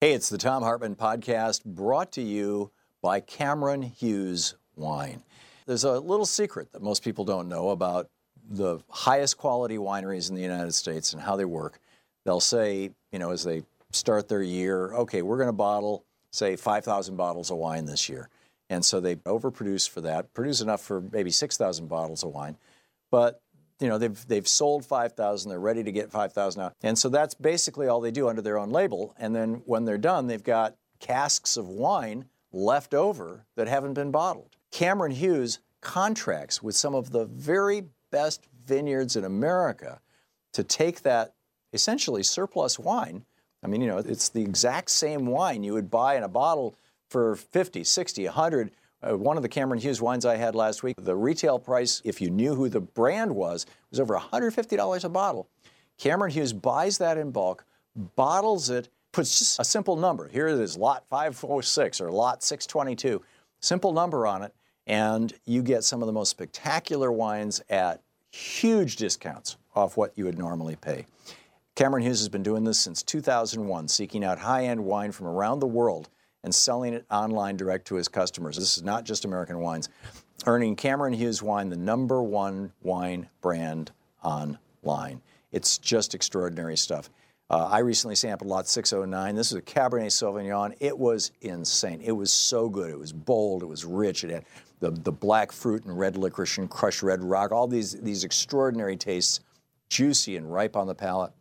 Hey, it's the Thom Hartmann podcast brought to you by Cameron Hughes Wine. There's a little secret that most people don't know about the highest quality wineries in the United States and how they work. They'll say, you know, as they start their year, okay, we're going to bottle, say, 5,000 bottles of wine this year. And so they overproduce for that, produce enough for maybe 6,000 bottles of wine. But you know they've they've sold 5000 they're ready to get 5000 out. And so that's basically all they do under their own label. And then when they're done they've got casks of wine left over that haven't been bottled. Cameron hughes contracts with some of the very best vineyards in america to take that essentially surplus wine. I mean you know it's the exact same wine you would buy in a bottle for 50 60 100 uh, one of the Cameron Hughes wines I had last week, the retail price, if you knew who the brand was, was over $150 a bottle. Cameron Hughes buys that in bulk, bottles it, puts just a simple number. Here it is, lot 506 or lot 622. Simple number on it, and you get some of the most spectacular wines at huge discounts off what you would normally pay. Cameron Hughes has been doing this since 2001, seeking out high end wine from around the world and selling it online direct to his customers. This is not just American wines. Earning Cameron Hughes Wine the number one wine brand online. It's just extraordinary stuff. Uh, I recently sampled lot 609. This is a Cabernet Sauvignon. It was insane. It was so good. It was bold. It was rich. It had the, the black fruit and red licorice and crushed red rock. All these, these extraordinary tastes, juicy and ripe on the palate.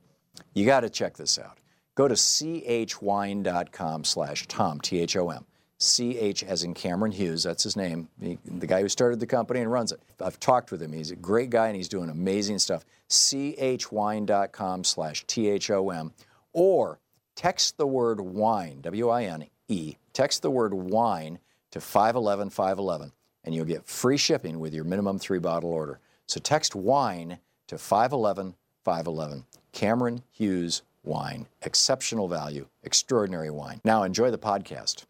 You got to check this out. Go to chwine.com slash Tom, T H O M. CH as in Cameron Hughes, that's his name, he, the guy who started the company and runs it. I've talked with him. He's a great guy and he's doing amazing stuff. chwine.com slash T-H-O-M or text the word wine, W-I-N-E, text the word wine to 511 511 and you'll get free shipping with your minimum three bottle order. So text wine to 511 511. Cameron Hughes Wine. Exceptional value, extraordinary wine. Now enjoy the podcast.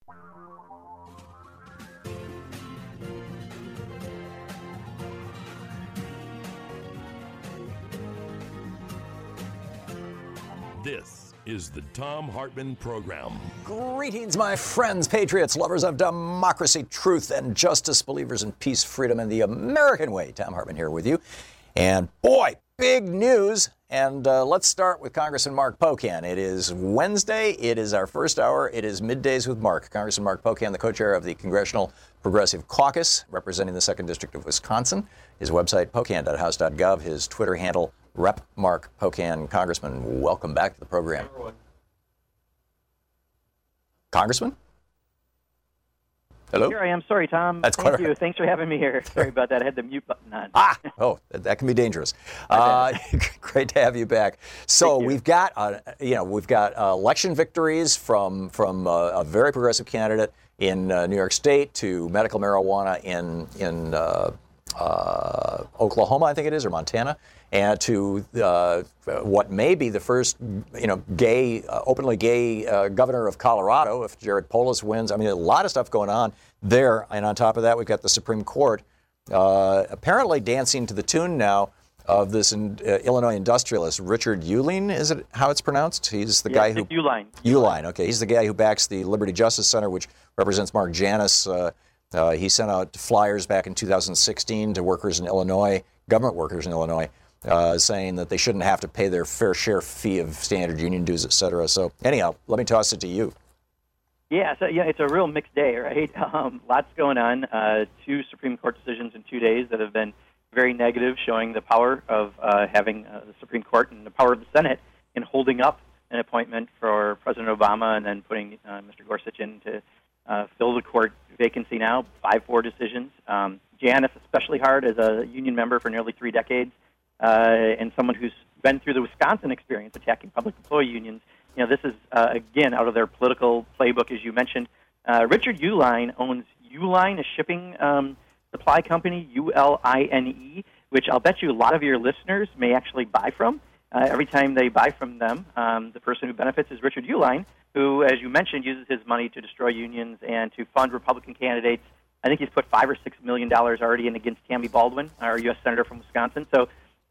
This is the Thom Hartmann Program. Greetings, my friends, patriots, lovers of democracy, truth, and justice, believers in peace, freedom, and the American way. Thom Hartmann here with you. And boy, big news. And uh, let's start with Congressman Mark Pocan. It is Wednesday. It is our first hour. It is middays with Mark. Congressman Mark Pocan, the co chair of the Congressional Progressive Caucus, representing the 2nd District of Wisconsin. His website, pocan.house.gov. His Twitter handle, Rep Mark Pocan. Congressman, welcome back to the program. Congressman? Hello? Here I am. Sorry, Tom. That's Thank you. right. Thanks for having me here. Sorry about that. I had the mute button on. Ah, oh, that can be dangerous. Uh, great to have you back. So we've got, uh, you know, we've got uh, election victories from from uh, a very progressive candidate in uh, New York State to medical marijuana in in uh, uh, Oklahoma, I think it is, or Montana, and to uh, what may be the first, you know, gay, uh, openly gay uh, governor of Colorado if Jared Polis wins. I mean, a lot of stuff going on there, and on top of that, we've got the Supreme Court uh, apparently dancing to the tune now of this in, uh, Illinois industrialist Richard Uihlein. Is it how it's pronounced? He's the guy who Uline. Uline. Okay, he's the guy who backs the Liberty Justice Center, which represents Mark Janus. Uh, uh, he sent out flyers back in 2016 to workers in Illinois, government workers in Illinois, uh, saying that they shouldn't have to pay their fair share fee of standard union dues, et cetera. So anyhow, let me toss it to you. Yeah, so yeah, it's a real mixed day, right? Um, lots going on. Uh, two Supreme Court decisions in two days that have been very negative, showing the power of uh, having uh, the Supreme Court and the power of the Senate in holding up an appointment for President Obama and then putting uh, Mr. Gorsuch in to uh, fill the court vacancy now. Five four decisions. Um, Janus especially hard as a union member for nearly three decades, and someone who's been through the Wisconsin experience attacking public employee unions. You know, this is uh, again out of their political playbook, as you mentioned. Uh, Richard Uihlein owns Uline, a shipping um, supply company, U L I N E, which I'll bet you a lot of your listeners may actually buy from. Uh, every time they buy from them, um, the person who benefits is Richard Uihlein, who, as you mentioned, uses his money to destroy unions and to fund Republican candidates. I think he's put five or six million dollars already in against Tammy Baldwin, our U.S. senator from Wisconsin. So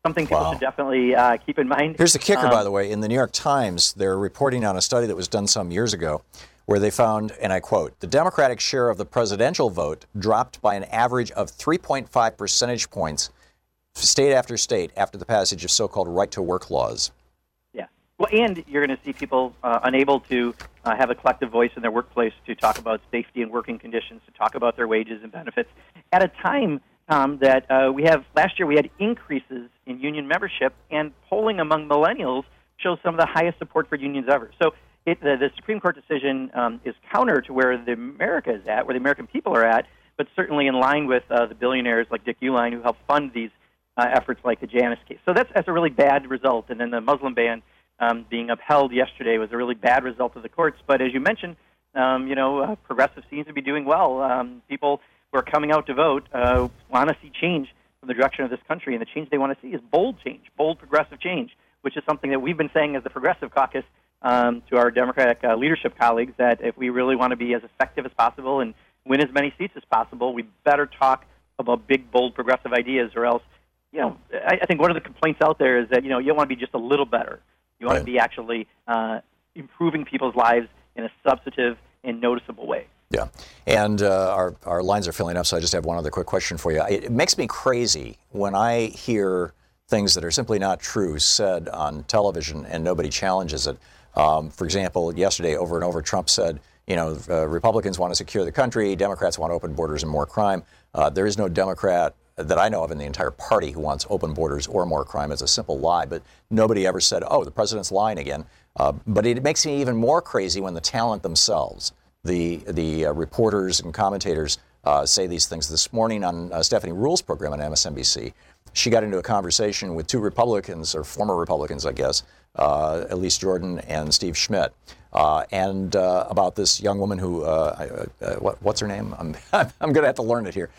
something people Wow. should definitely uh, keep in mind. Here's the kicker, Um, by the way. In the New York Times, they're reporting on a study that was done some years ago where they found, and I quote, the Democratic share of the presidential vote dropped by an average of 3.5 percentage points state after state after the passage of so called right to work laws. Yeah. Well, and you're going to see people uh, unable to uh, have a collective voice in their workplace to talk about safety and working conditions, to talk about their wages and benefits at a time, Tom, that uh, we have last year we had increases in union membership, and polling among millennials shows some of the highest support for unions ever. So it, the, the Supreme Court decision um, is counter to where the America is at, where the American people are at, but certainly in line with uh, the billionaires like Dick Uihlein who helped fund these uh, efforts like the Janus case. So that's, that's a really bad result. And then the Muslim ban um, being upheld yesterday was a really bad result of the courts. But as you mentioned, um, you know, uh, progressive seems to be doing well. Um, people who are coming out to vote uh, want to see change from the direction of this country, and the change they want to see is bold change, bold progressive change, which is something that we've been saying as the Progressive Caucus um, to our Democratic uh, leadership colleagues that if we really want to be as effective as possible and win as many seats as possible, we better talk about big, bold, progressive ideas, or else you know, I, I think one of the complaints out there is that you know you don't want to be just a little better. You want Right. to be actually uh, improving people's lives in a substantive and noticeable way. Yeah. And uh, our, our lines are filling up, so I just have one other quick question for you. It, makes me crazy when I hear things that are simply not true said on television and nobody challenges it. Um, for example, yesterday, over and over, Trump said, you know, uh, Republicans want to secure the country, Democrats want open borders and more crime. Uh, there is no Democrat that I know of in the entire party who wants open borders or more crime. It's a simple lie, but nobody ever said, oh, the president's lying again. Uh, but it makes me even more crazy when the talent themselves, the, the uh, reporters and commentators, uh, say these things. This morning on uh, Stephanie Ruhle's program on MSNBC, she got into a conversation with two Republicans, or former Republicans, I guess, uh, Elise Jordan and Steve Schmidt, uh, and uh, about this young woman who, what, what's her name? I'm, I'm going to have to learn it here,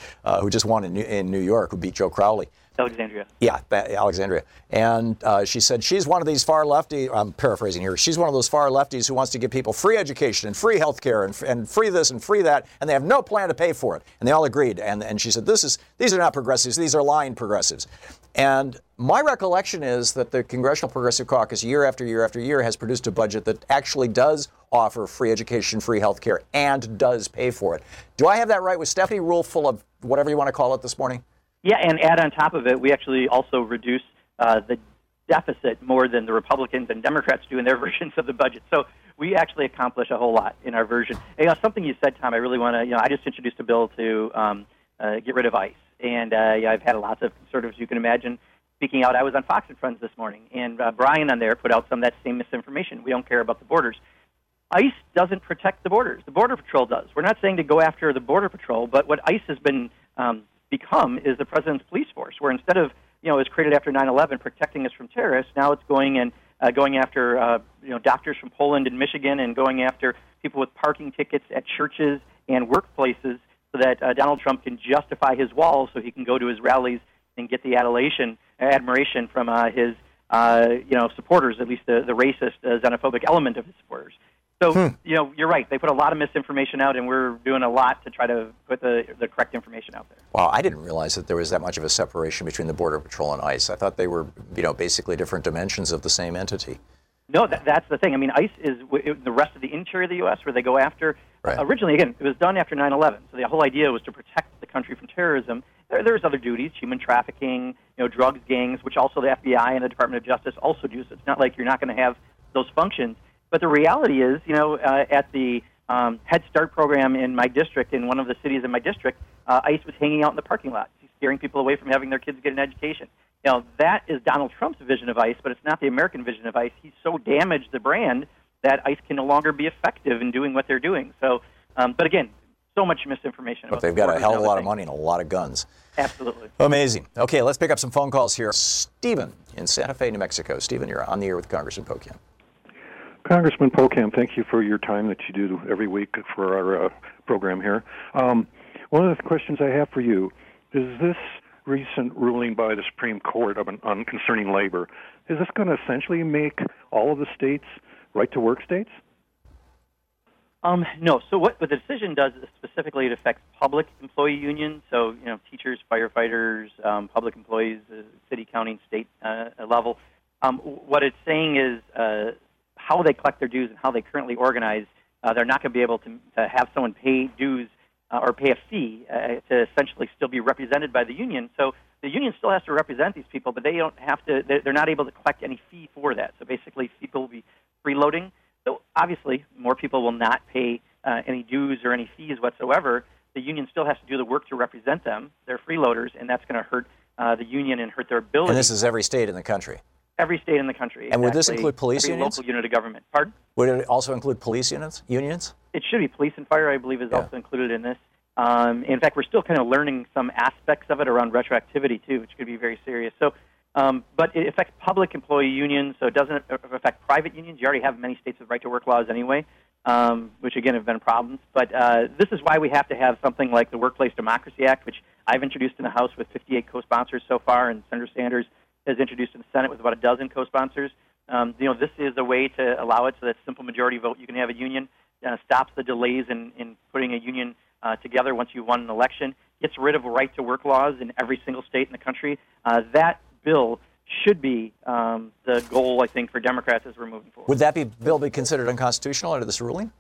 who just won in New, in New York, who beat Joe Crowley. Alexandria. Yeah, Alexandria. And uh, she said she's one of these far lefty, I'm paraphrasing here, she's one of those far lefties who wants to give people free education and free health care and, and free this and free that, and they have no plan to pay for it. And they all agreed. And, and she said, this is, these are not progressives, these are lying progressives. And my recollection is that the Congressional Progressive Caucus, year after year after year, has produced a budget that actually does offer free education, free health care, and does pay for it. Do I have that right? Was Stephanie Ruhle full of whatever you want to call it this morning? Yeah, and add on top of it, we actually also reduce uh, the deficit more than the Republicans and Democrats do in their versions of the budget. So we actually accomplish a whole lot in our version. And, you know, something you said, Tom, I really want to, you know, I just introduced a bill to um, uh, get rid of ICE. And uh, yeah, I've had lots of conservatives, you can imagine, speaking out. I was on Fox and Friends this morning, and uh, Brian on there put out some of that same misinformation. We don't care about the borders. ICE doesn't protect the borders. The Border Patrol does. We're not saying to go after the Border Patrol, but what ICE has been um, become is the president's police force, where instead of you know it was created after 9/11 protecting us from terrorists, now it's going and uh, going after uh, you know doctors from Poland and Michigan, and going after people with parking tickets at churches and workplaces, so that uh, Donald Trump can justify his wall, so he can go to his rallies and get the adulation, admiration from uh, his uh, you know supporters, at least the the racist, uh, xenophobic element of his supporters. So hmm. you know, you're right. They put a lot of misinformation out, and we're doing a lot to try to put the the correct information out there. Wow, I didn't realize that there was that much of a separation between the Border Patrol and ICE. I thought they were, you know, basically different dimensions of the same entity. No, that, that's the thing. I mean, ICE is the rest of the interior of the U.S. where they go after. Right. Uh, originally, again, it was done after 9/11, so the whole idea was to protect the country from terrorism. There, there's other duties, human trafficking, you know, drugs gangs, which also the FBI and the Department of Justice also do. So it's not like you're not going to have those functions. But the reality is, you know, uh, at the um, Head Start program in my district, in one of the cities in my district, uh, ICE was hanging out in the parking lot, scaring people away from having their kids get an education. You know, that is Donald Trump's vision of ICE, but it's not the American vision of ICE. He's so damaged the brand that ICE can no longer be effective in doing what they're doing. So, um, but again, so much misinformation. But they've got a hell of a lot of money and a lot of guns. Absolutely. Amazing. Okay, let's pick up some phone calls here. Stephen in Santa Fe, New Mexico. Stephen, you're on the air with Congressman Pocan. Congressman Pocan, thank you for your time that you do every week for our uh, program here. Um, one of the questions I have for you is this recent ruling by the Supreme Court on, on concerning labor, is this going to essentially make all of the states right to work states? Um, no. So what, what the decision does is specifically it affects public employee unions. So you know, teachers, firefighters, um, public employees, uh, city, county, state uh, level. Um, what it's saying is uh, how they collect their dues and how they currently organize. Uh, they're not going to be able to, to have someone pay dues uh, or pay a fee uh, to essentially still be represented by the union. So the union still has to represent these people, but they don't have to. They're not able to collect any fee for that. So basically, people will be freeloading. So obviously, more people will not pay uh, any dues or any fees whatsoever. The union still has to do the work to represent them. They're freeloaders, and that's going to hurt uh, the union and hurt their ability. And this is every state in the country. Every state in the country. And would this include police every unions? Local unit of government. Pardon? Would it also include police unions? Unions? It should be. Police and fire, I believe, is Yeah. also included in this. Um, in fact, we're still kind of learning some aspects of it around retroactivity too, which could be very serious. So, um, but it affects public employee unions, so it doesn't affect private unions. You already have many states with right-to-work laws anyway, um, which again have been problems. But uh, this is why we have to have something like the Workplace Democracy Act, which I've introduced in the House with 58 co-sponsors so far, and Senator Sanders has introduced in the Senate with about a dozen co-sponsors. Um, you know, this is a way to allow it so that simple majority vote. You can have a union, uh, stops the delays in, in putting a union uh, together once you've won an election, gets rid of right to work laws in every single state in the country. Uh, that bill should be um, the goal, I think, for Democrats as we're moving forward. Would that be bill be considered unconstitutional under this ruling?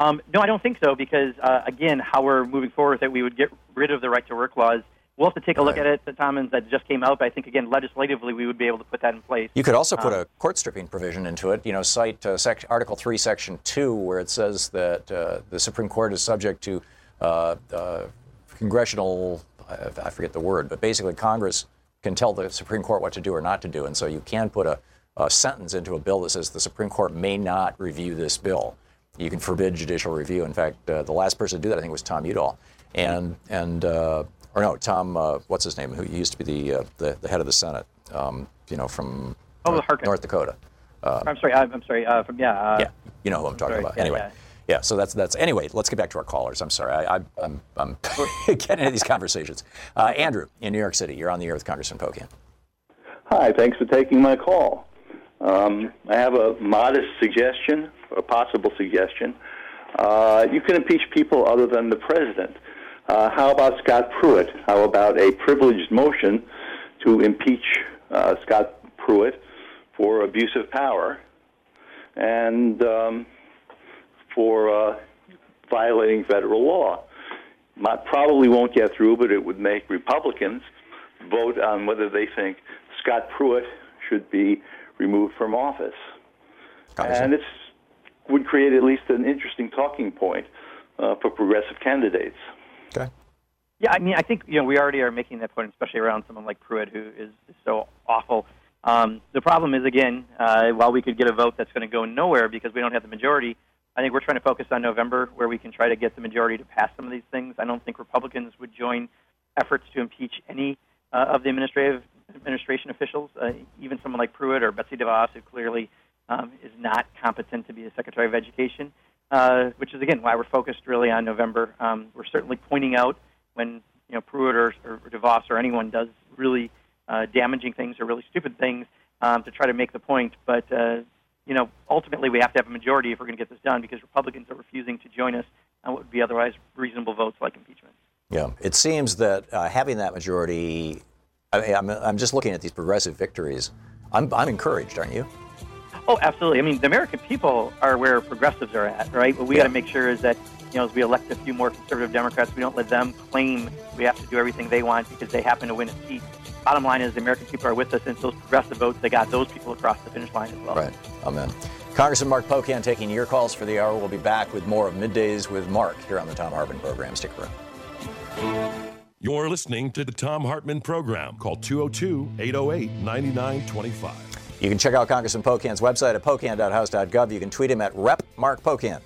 Um, no, I don't think so because, uh, again, how we're moving forward with it, we would get rid of the right to work laws. We'll have to take a look Right. at it, the Thomas, that just came out, but I think, again, legislatively, we would be able to put that in place. You could also put Um, a court stripping provision into it. You know, cite uh, sec- Article 3, Section 2, where it says that uh, the Supreme Court is subject to uh, uh, congressional, I I forget the word, but basically Congress can tell the Supreme Court what to do or not to do. And so you can put a, a sentence into a bill that says the Supreme Court may not review this bill. You can forbid judicial review. In fact, uh, the last person to do that, I think, was Tom Udall. And, and uh, or no, Tom, uh, what's his name, who used to be the, uh, the, the head of the Senate, um, you know, from Oh, North, North Dakota. I'm sorry, I'm, I'm sorry, uh, from, yeah. Uh, Yeah, you know who I'm talking sorry, about. yeah, anyway, yeah. yeah. So that's that's anyway. Let's get back to our callers. I'm sorry, I, I, I'm I'm getting into these conversations. Uh, Andrew in New York City, you're on the air with Congressman Pocan. Hi, thanks for taking my call. Um, I have a modest suggestion, a possible suggestion. Uh, you can impeach people other than the president. Uh, how about Scott Pruitt? How about a privileged motion to impeach uh, Scott Pruitt for abuse of power and um, for uh, violating federal law? Probably won't get through, but it would make Republicans vote on whether they think Scott Pruitt should be removed from office. Congressman. And it would create at least an interesting talking point uh, for progressive candidates. Okay. Yeah, I mean, I think you know we already are making that point, especially around someone like Pruitt, who is, so awful. Um, the problem is, again, uh, while we could get a vote that's going to go nowhere because we don't have the majority, I think we're trying to focus on November, where we can try to get the majority to pass some of these things. I don't think Republicans would join efforts to impeach any uh, of the administrative administration officials, uh, even someone like Pruitt or Betsy DeVos, who clearly um, is not competent to be the Secretary of Education. Uh, which is again why we're focused really on November. Um, we're certainly pointing out when you know Pruitt or, or DeVos or anyone does really uh, damaging things or really stupid things um, to try to make the point. But uh, you know, ultimately we have to have a majority if we're going to get this done because Republicans are refusing to join us on what would be otherwise reasonable votes like impeachment. Yeah. It seems that uh, having that majority, I mean, I'm, I'm just looking at these progressive victories. I'm, I'm encouraged, aren't you? Oh, absolutely. I mean, the American people are where progressives are at, right? What we got to make sure is that, you know, as we elect a few more conservative Democrats, we don't let them claim we have to do everything they want because they happen to win a seat. Bottom line is the American people are with us, and it's those progressive votes, they got those people across the finish line as well. Right. Amen. Congressman Mark Pocan taking your calls for the hour. We'll be back with more of Middays with Mark here on the Thom Hartmann program. Stick around. You're listening to the Thom Hartmann program. Call 202 808 9925. You can check out Congressman Pocan's website at pocan.house.gov. You can tweet him at Rep Mark Pocan.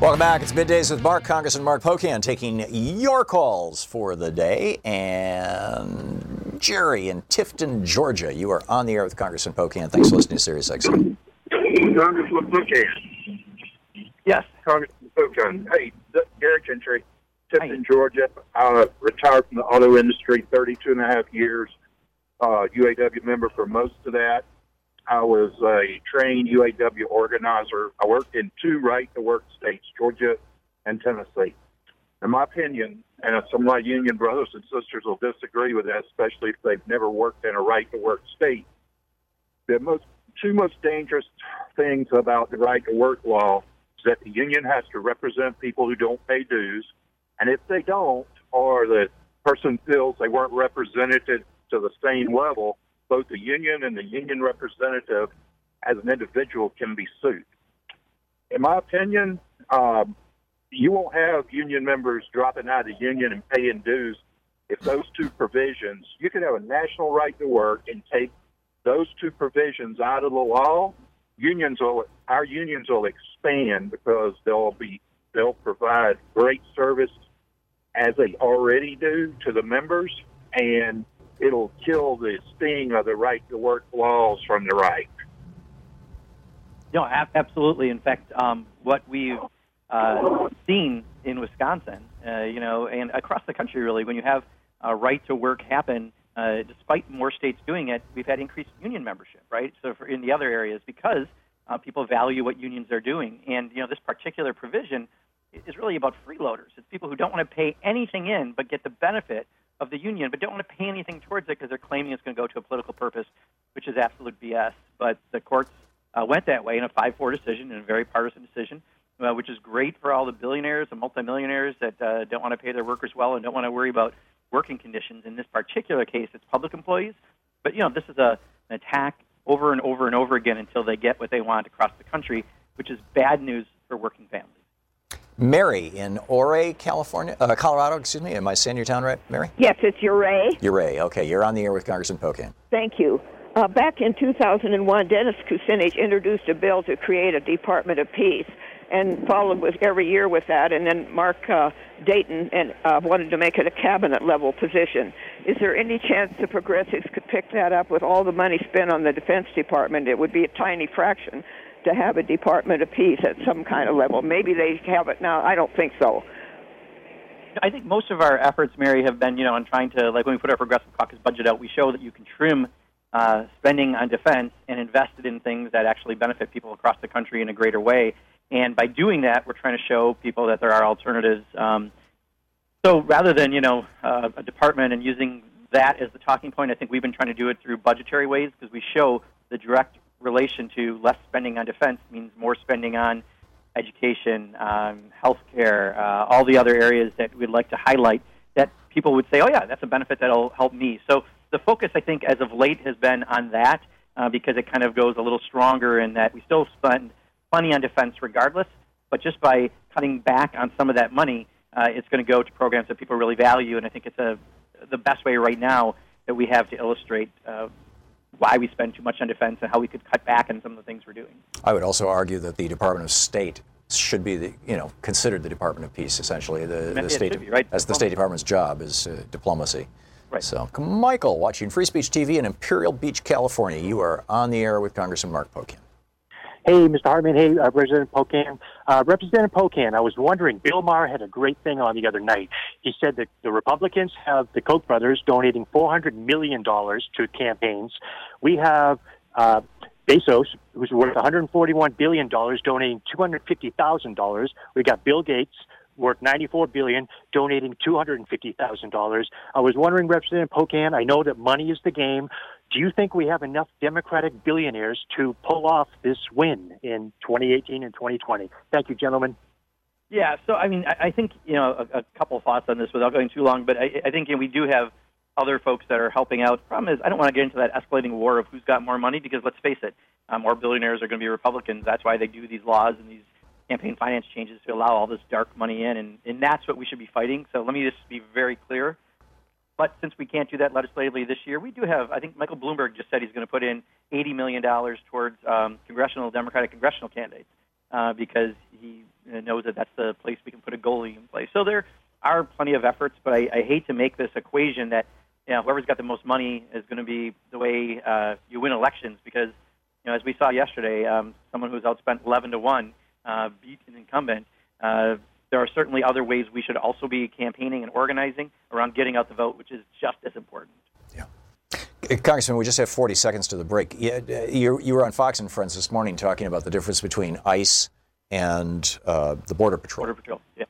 Welcome back. It's Middays with Mark, Congressman Mark Pocan, taking your calls for the day. And Jerry in Tifton, Georgia, you are on the air with Congressman Pocan. Thanks for listening to Sirius XM. Congressman Pocan. Yes. Congressman Pocan. Hey, Gary Gentry, Tifton, Georgia. I retired from the auto industry 32 and a half years. Uh, UAW member for most of that. I was a trained UAW organizer. I worked in two right to work states, Georgia and Tennessee. In my opinion, and some of my union brothers and sisters will disagree with that, especially if they've never worked in a right to work state. The most two most dangerous things about the right to work law is that the union has to represent people who don't pay dues, and if they don't, or the person feels they weren't represented to the same level, both the union and the union representative as an individual can be sued. In my opinion, um, you won't have union members dropping out of the union and paying dues if those two provisions, you can have a national right to work and take those two provisions out of the law, unions will our unions will expand because they'll be they'll provide great service as they already do to the members and it'll kill the sting of the right to work laws from the right. No, absolutely. In fact, um, what we've uh, seen in Wisconsin, uh, you know, and across the country, really, when you have a right to work happen, uh, despite more states doing it, we've had increased union membership, right? So for in the other areas, because uh, people value what unions are doing, and you know, this particular provision is really about freeloaders. It's people who don't want to pay anything in but get the benefit of the union, but don't want to pay anything towards it because they're claiming it's going to go to a political purpose, which is absolute BS. But the courts uh, went that way in a 5-4 decision, in a very partisan decision, uh, which is great for all the billionaires and multimillionaires that uh, don't want to pay their workers well and don't want to worry about working conditions. In this particular case, it's public employees. But you know, this is a, an attack over and over and over again until they get what they want across the country, which is bad news for working families. Mary in Ouray, California, uh, Colorado. Excuse me. Am I saying your town right, Mary? Yes, it's Ouray. Ouray. Okay, you're on the air with Congressman Pocan. Thank you. Uh, back in 2001, Dennis Kucinich introduced a bill to create a Department of Peace, and followed with every year with that. And then Mark uh, Dayton and uh, wanted to make it a cabinet level position. Is there any chance the progressives could pick that up with all the money spent on the Defense Department? It would be a tiny fraction to have a Department of Peace at some kind of level. Maybe they have it now. I don't think so. I think most of our efforts, Mary, have been, you know, on trying to, like when we put our Progressive Caucus budget out, we show that you can trim uh, spending on defense and invest it in things that actually benefit people across the country in a greater way. And by doing that, we're trying to show people that there are alternatives. Um, so rather than, you know, uh, a department and using that as the talking point, I think we've been trying to do it through budgetary ways because we show the direct relation to less spending on defense means more spending on education, um, healthcare, uh, all the other areas that we'd like to highlight that people would say, oh, yeah, that's a benefit that'll help me. So the focus, I think, as of late has been on that uh, because it kind of goes a little stronger in that we still spend plenty on defense regardless, but just by cutting back on some of that money, uh, it's going to go to programs that people really value. And I think it's a, the best way right now that we have to illustrate uh, why we spend too much on defense and how we could cut back on some of the things we're doing. I would also argue that the Department of State should be the you know considered the Department of Peace essentially. The, the state be, right? as the State Department's job is uh, diplomacy. Right. So, Michael, watching Free Speech TV in Imperial Beach, California. You are on the air with Congressman Mark Pocan. Hey, Mr. Hartmann. Hey, uh, President Pocan. Uh, Representative Pocan, I was wondering, Bill Maher had a great thing on the other night. He said that the Republicans have the Koch brothers donating $400 million to campaigns. We have uh, Bezos, who's worth $141 billion, donating $250,000. We got Bill Gates, worth 94 billion, donating 250,000 dollars. I was wondering, Representative Pocan, I know that money is the game. Do you think we have enough Democratic billionaires to pull off this win in 2018 and 2020? Thank you, gentlemen. Yeah, so I mean, I, think you know a, a couple of thoughts on this without going too long, but I, I think you know, we do have other folks that are helping out. The problem is, I don't want to get into that escalating war of who's got more money because let's face it, uh, more billionaires are going to be Republicans. That's why they do these laws and these campaign finance changes to allow all this dark money in, and, and that's what we should be fighting. So let me just be very clear. But since we can't do that legislatively this year, we do have. I think Michael Bloomberg just said he's going to put in $80 million towards um, congressional Democratic congressional candidates uh, because he knows that that's the place we can put a goalie in place. So there are plenty of efforts, but I, I hate to make this equation that you know, whoever's got the most money is going to be the way uh, you win elections because you know, as we saw yesterday, um, someone who's outspent 11 to one uh, beat an incumbent. Uh, there are certainly other ways we should also be campaigning and organizing around getting out the vote, which is just as important. Yeah. Congressman, we just have 40 seconds to the break. You, you were on Fox and Friends this morning talking about the difference between ICE and uh, the Border Patrol. Border Patrol, yeah.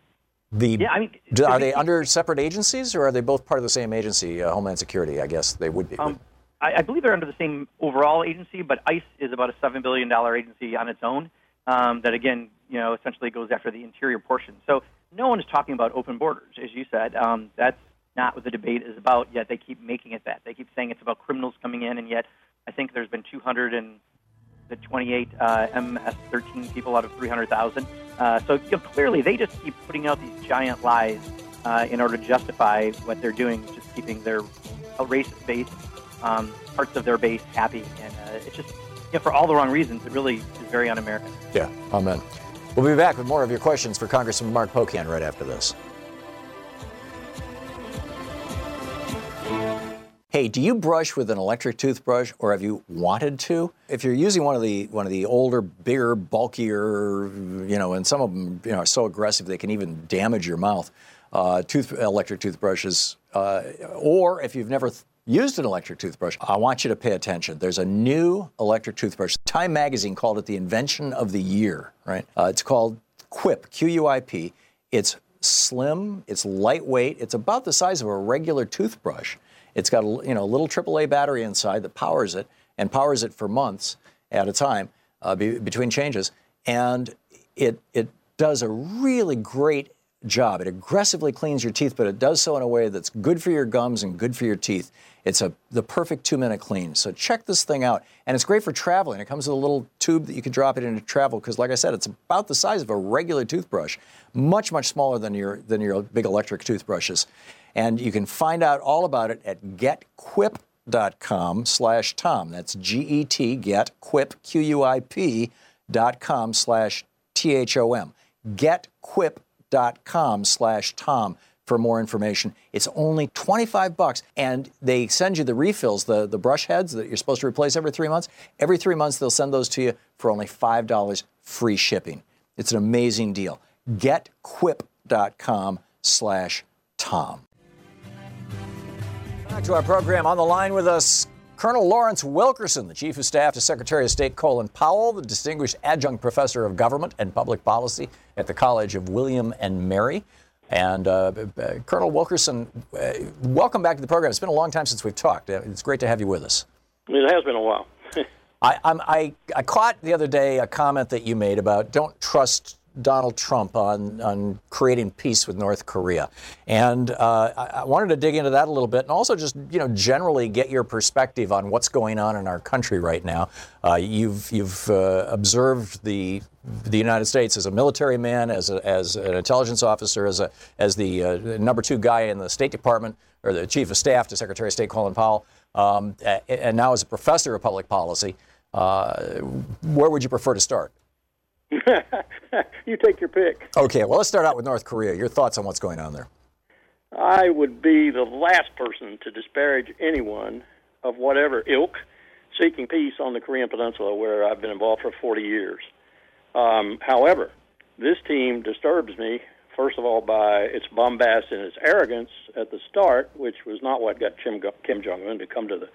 The, yeah, I mean, do, are they under separate agencies, or are they both part of the same agency, uh, Homeland Security? I guess they would be. Um, I, I, believe they're under the same overall agency, but ICE is about a seven billion dollar agency on its own. Um, that again, you know, essentially goes after the interior portion. So no one is talking about open borders, as you said. Um, that's not what the debate is about. Yet they keep making it that. They keep saying it's about criminals coming in, and yet I think there's been 200 and the 28 uh, MS-13 people out of 300,000. Uh, so you know, clearly, they just keep putting out these giant lies uh, in order to justify what they're doing, just keeping their racist base, um, parts of their base happy, and uh, it's just you know, for all the wrong reasons. It really is very un-American. Yeah, amen. We'll be back with more of your questions for Congressman Mark Pocan right after this. Hey, do you brush with an electric toothbrush or have you wanted to? If you're using one of the one of the older, bigger, bulkier, you know, and some of them you know, are so aggressive they can even damage your mouth, uh, tooth electric toothbrushes, uh, or if you've never used an electric toothbrush, I want you to pay attention. There's a new electric toothbrush. Time magazine called it the invention of the year, right? Uh, it's called Quip, Q U I P. It's slim, it's lightweight, it's about the size of a regular toothbrush. It's got a you know, little AAA battery inside that powers it and powers it for months at a time uh, be, between changes. And it, it does a really great job. It aggressively cleans your teeth, but it does so in a way that's good for your gums and good for your teeth. It's a, the perfect two minute clean. So check this thing out. And it's great for traveling. It comes with a little tube that you can drop it in into travel because, like I said, it's about the size of a regular toothbrush, much, much smaller than your, than your big electric toothbrushes. And you can find out all about it at getquip.com slash Tom. That's G-E-T, get, quip, Q-U-I-P dot com slash T-H-O-M. Getquip.com slash Tom for more information. It's only 25 bucks and they send you the refills, the, the brush heads that you're supposed to replace every three months. Every three months they'll send those to you for only $5 free shipping. It's an amazing deal. Getquip.com slash Tom. Back to our program. On the line with us, Colonel Lawrence Wilkerson, the Chief of Staff to Secretary of State Colin Powell, the Distinguished Adjunct Professor of Government and Public Policy at the College of William and Mary. And uh, Colonel Wilkerson, uh, welcome back to the program. It's been a long time since we've talked. Uh, it's great to have you with us. It has been a while. I, I, I caught the other day a comment that you made about don't trust Donald Trump on, on creating peace with North Korea. And uh, I, I, wanted to dig into that a little bit and also just, you know, generally get your perspective on what's going on in our country right now. Uh, you've you've uh, observed the the United States as a military man, as, a, as an intelligence officer, as, a, as the uh, number two guy in the State Department, or the chief of staff to Secretary of State Colin Powell, um, and now as a professor of public policy. Uh, where would you prefer to start? you take your pick. Okay, well, let's start out with North Korea. Your thoughts on what's going on there? I would be the last person to disparage anyone of whatever ilk seeking peace on the Korean Peninsula, where I've been involved for 40 years. Um, however, this team disturbs me, first of all, by its bombast and its arrogance at the start, which was not what got Kim, Kim Jong un to come to the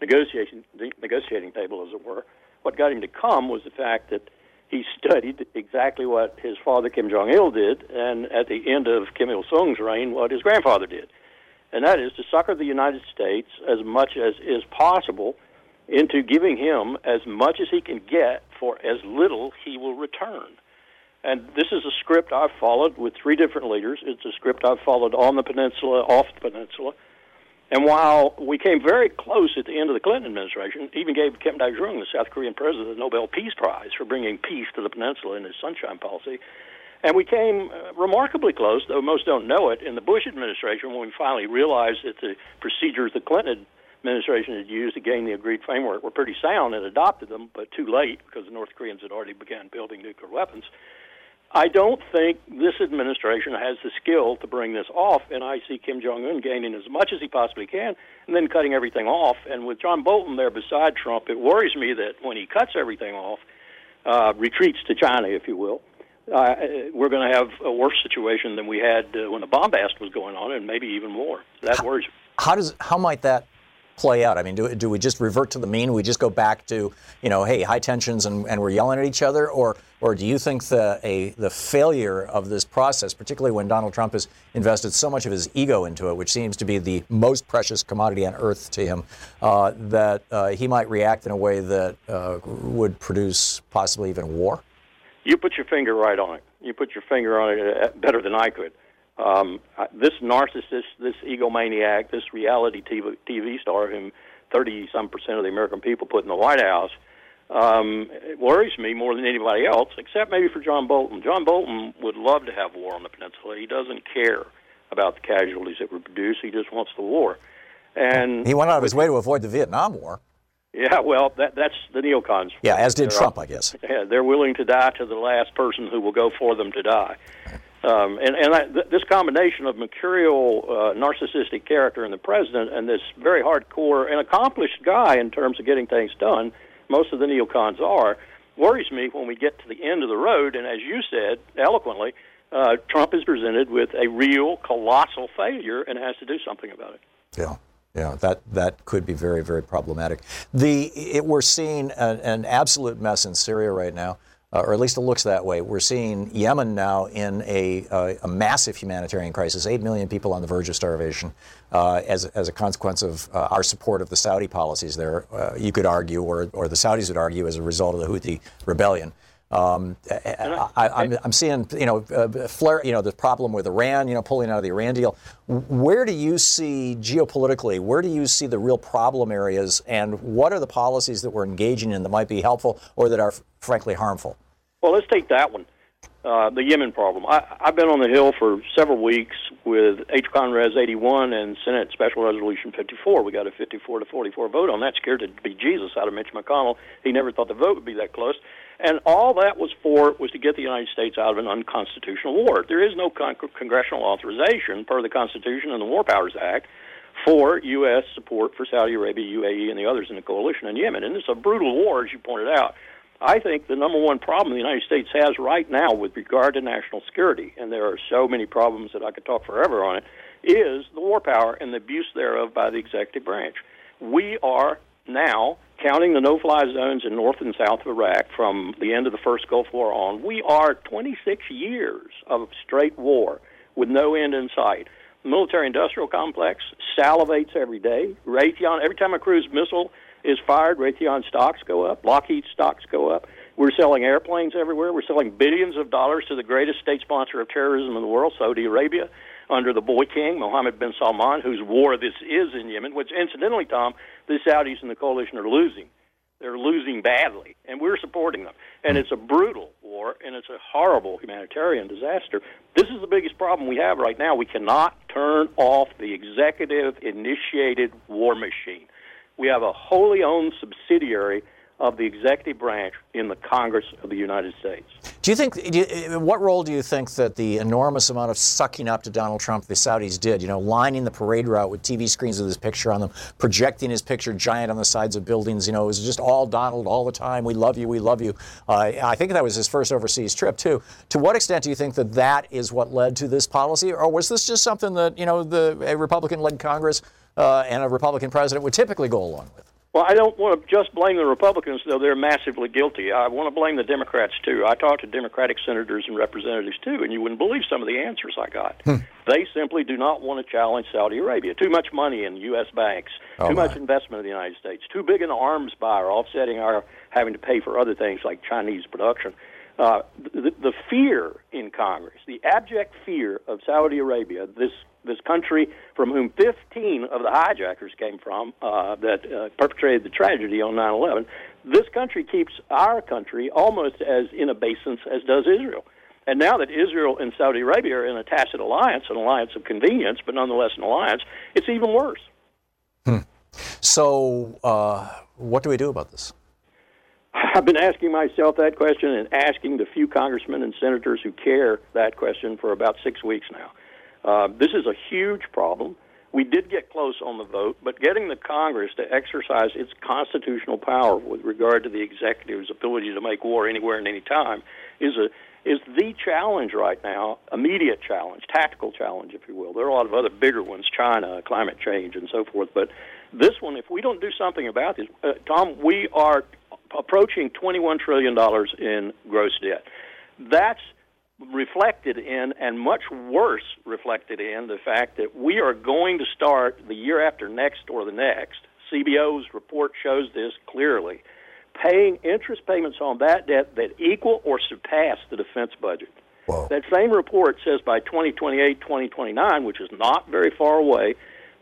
negotiation, the negotiating table, as it were. What got him to come was the fact that he studied exactly what his father Kim Jong Il did, and at the end of Kim Il Sung's reign, what his grandfather did, and that is to sucker the United States as much as is possible into giving him as much as he can get for as little he will return. And this is a script I've followed with three different leaders. It's a script I've followed on the peninsula, off the peninsula, And while we came very close at the end of the Clinton administration, even gave Kim Dae Jung, the South Korean president, the Nobel Peace Prize for bringing peace to the peninsula in his Sunshine Policy. And we came uh, remarkably close, though most don't know it, in the Bush administration when we finally realized that the procedures the Clinton administration had used to gain the agreed framework were pretty sound and adopted them, but too late because the North Koreans had already begun building nuclear weapons. I don't think this administration has the skill to bring this off, and I see Kim Jong Un gaining as much as he possibly can and then cutting everything off. And with John Bolton there beside Trump, it worries me that when he cuts everything off, uh, retreats to China, if you will, uh, we're going to have a worse situation than we had uh, when the bombast was going on, and maybe even more. That worries me. How does how might that play out? I mean, do, do we just revert to the mean? We just go back to, you know, hey, high tensions and, and we're yelling at each other? Or, or do you think the, a, the failure of this process, particularly when Donald Trump has invested so much of his ego into it, which seems to be the most precious commodity on earth to him, uh, that uh, he might react in a way that uh, would produce possibly even war? You put your finger right on it. You put your finger on it uh, better than I could. Um, this narcissist, this egomaniac, this reality TV, TV star, whom 30 some percent of the American people put in the White House, um, it worries me more than anybody else, except maybe for John Bolton. John Bolton would love to have war on the peninsula. He doesn't care about the casualties it would produce. He just wants the war. And he went out of his way to avoid the Vietnam War. Yeah, well, that, that's the neocons. Yeah, as did they're, Trump, I guess. Yeah, they're willing to die to the last person who will go for them to die. Um, and and I, th- this combination of mercurial, uh, narcissistic character in the president and this very hardcore and accomplished guy in terms of getting things done, most of the neocons are, worries me when we get to the end of the road. And as you said eloquently, uh, Trump is presented with a real colossal failure and has to do something about it. Yeah. Yeah, that, that could be very, very problematic. The, it, we're seeing an, an absolute mess in Syria right now uh, or at least it looks that way. We're seeing Yemen now in a, uh, a massive humanitarian crisis, 8 million people on the verge of starvation uh, as, as a consequence of uh, our support of the Saudi policies there, uh, you could argue, or, or the Saudis would argue, as a result of the Houthi rebellion. Um, I, am seeing, you know, uh, flare, you know, the problem with Iran, you know, pulling out of the Iran deal. Where do you see geopolitically? Where do you see the real problem areas, and what are the policies that we're engaging in that might be helpful or that are frankly harmful? Well, let's take that one. Uh, the Yemen problem. I, I've been on the Hill for several weeks with H. Res 81 and Senate Special Resolution 54. We got a 54 to 44 vote on that. Scared to be Jesus out of Mitch McConnell. He never thought the vote would be that close. And all that was for was to get the United States out of an unconstitutional war. There is no con- congressional authorization per the Constitution and the War Powers Act for U.S. support for Saudi Arabia, UAE, and the others in the coalition in Yemen. And it's a brutal war, as you pointed out. I think the number one problem the United States has right now with regard to national security, and there are so many problems that I could talk forever on it, is the war power and the abuse thereof by the executive branch. We are now counting the no-fly zones in north and south of Iraq from the end of the first Gulf War on, we are 26 years of straight war with no end in sight. The military-industrial complex salivates every day. Raytheon, every time a cruise missile is fired, Raytheon stocks go up, Lockheed stocks go up. We're selling airplanes everywhere. We're selling billions of dollars to the greatest state sponsor of terrorism in the world, Saudi Arabia under the boy king, Mohammed bin Salman, whose war this is in Yemen, which incidentally, Tom, the Saudis and the coalition are losing. They're losing badly, and we're supporting them. And it's a brutal war, and it's a horrible humanitarian disaster. This is the biggest problem we have right now. We cannot turn off the executive initiated war machine. We have a wholly owned subsidiary of the executive branch in the Congress of the United States. Do you think, do you, what role do you think that the enormous amount of sucking up to Donald Trump the Saudis did? You know, lining the parade route with TV screens with his picture on them, projecting his picture giant on the sides of buildings. You know, it was just all Donald all the time. We love you, we love you. Uh, I think that was his first overseas trip, too. To what extent do you think that that is what led to this policy? Or was this just something that, you know, the a Republican led Congress uh, and a Republican president would typically go along with? Well, I don't want to just blame the Republicans, though they're massively guilty. I want to blame the Democrats, too. I talked to Democratic senators and representatives, too, and you wouldn't believe some of the answers I got. Hmm. They simply do not want to challenge Saudi Arabia. Too much money in U.S. banks, oh, too my. much investment in the United States, too big an arms buyer, offsetting our having to pay for other things like Chinese production. Uh, the, the fear in Congress, the abject fear of Saudi Arabia, this this country from whom 15 of the hijackers came from uh, that uh, perpetrated the tragedy on 9/11. This country keeps our country almost as in obeisance as does Israel. And now that Israel and Saudi Arabia are in a tacit alliance, an alliance of convenience, but nonetheless an alliance, it's even worse. Hmm. So, uh, what do we do about this? I've been asking myself that question and asking the few congressmen and senators who care that question for about six weeks now. Uh, this is a huge problem. We did get close on the vote, but getting the Congress to exercise its constitutional power with regard to the executive's ability to make war anywhere and any time is a is the challenge right now, immediate challenge, tactical challenge, if you will. There are a lot of other bigger ones, China, climate change, and so forth. But this one, if we don't do something about this, uh, Tom, we are approaching $21 trillion in gross debt. That's reflected in, and much worse reflected in, the fact that we are going to start the year after next or the next. CBO's report shows this clearly. Paying interest payments on that debt that equal or surpass the defense budget. That same report says by 2028, 2029, which is not very far away,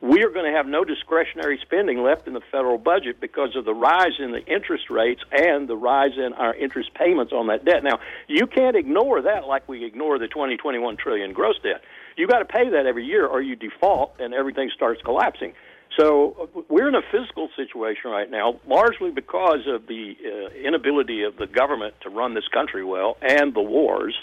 we are going to have no discretionary spending left in the federal budget because of the rise in the interest rates and the rise in our interest payments on that debt. Now, you can't ignore that like we ignore the 2021 trillion gross debt. You got to pay that every year or you default and everything starts collapsing. So we're in a fiscal situation right now, largely because of the uh, inability of the government to run this country well and the wars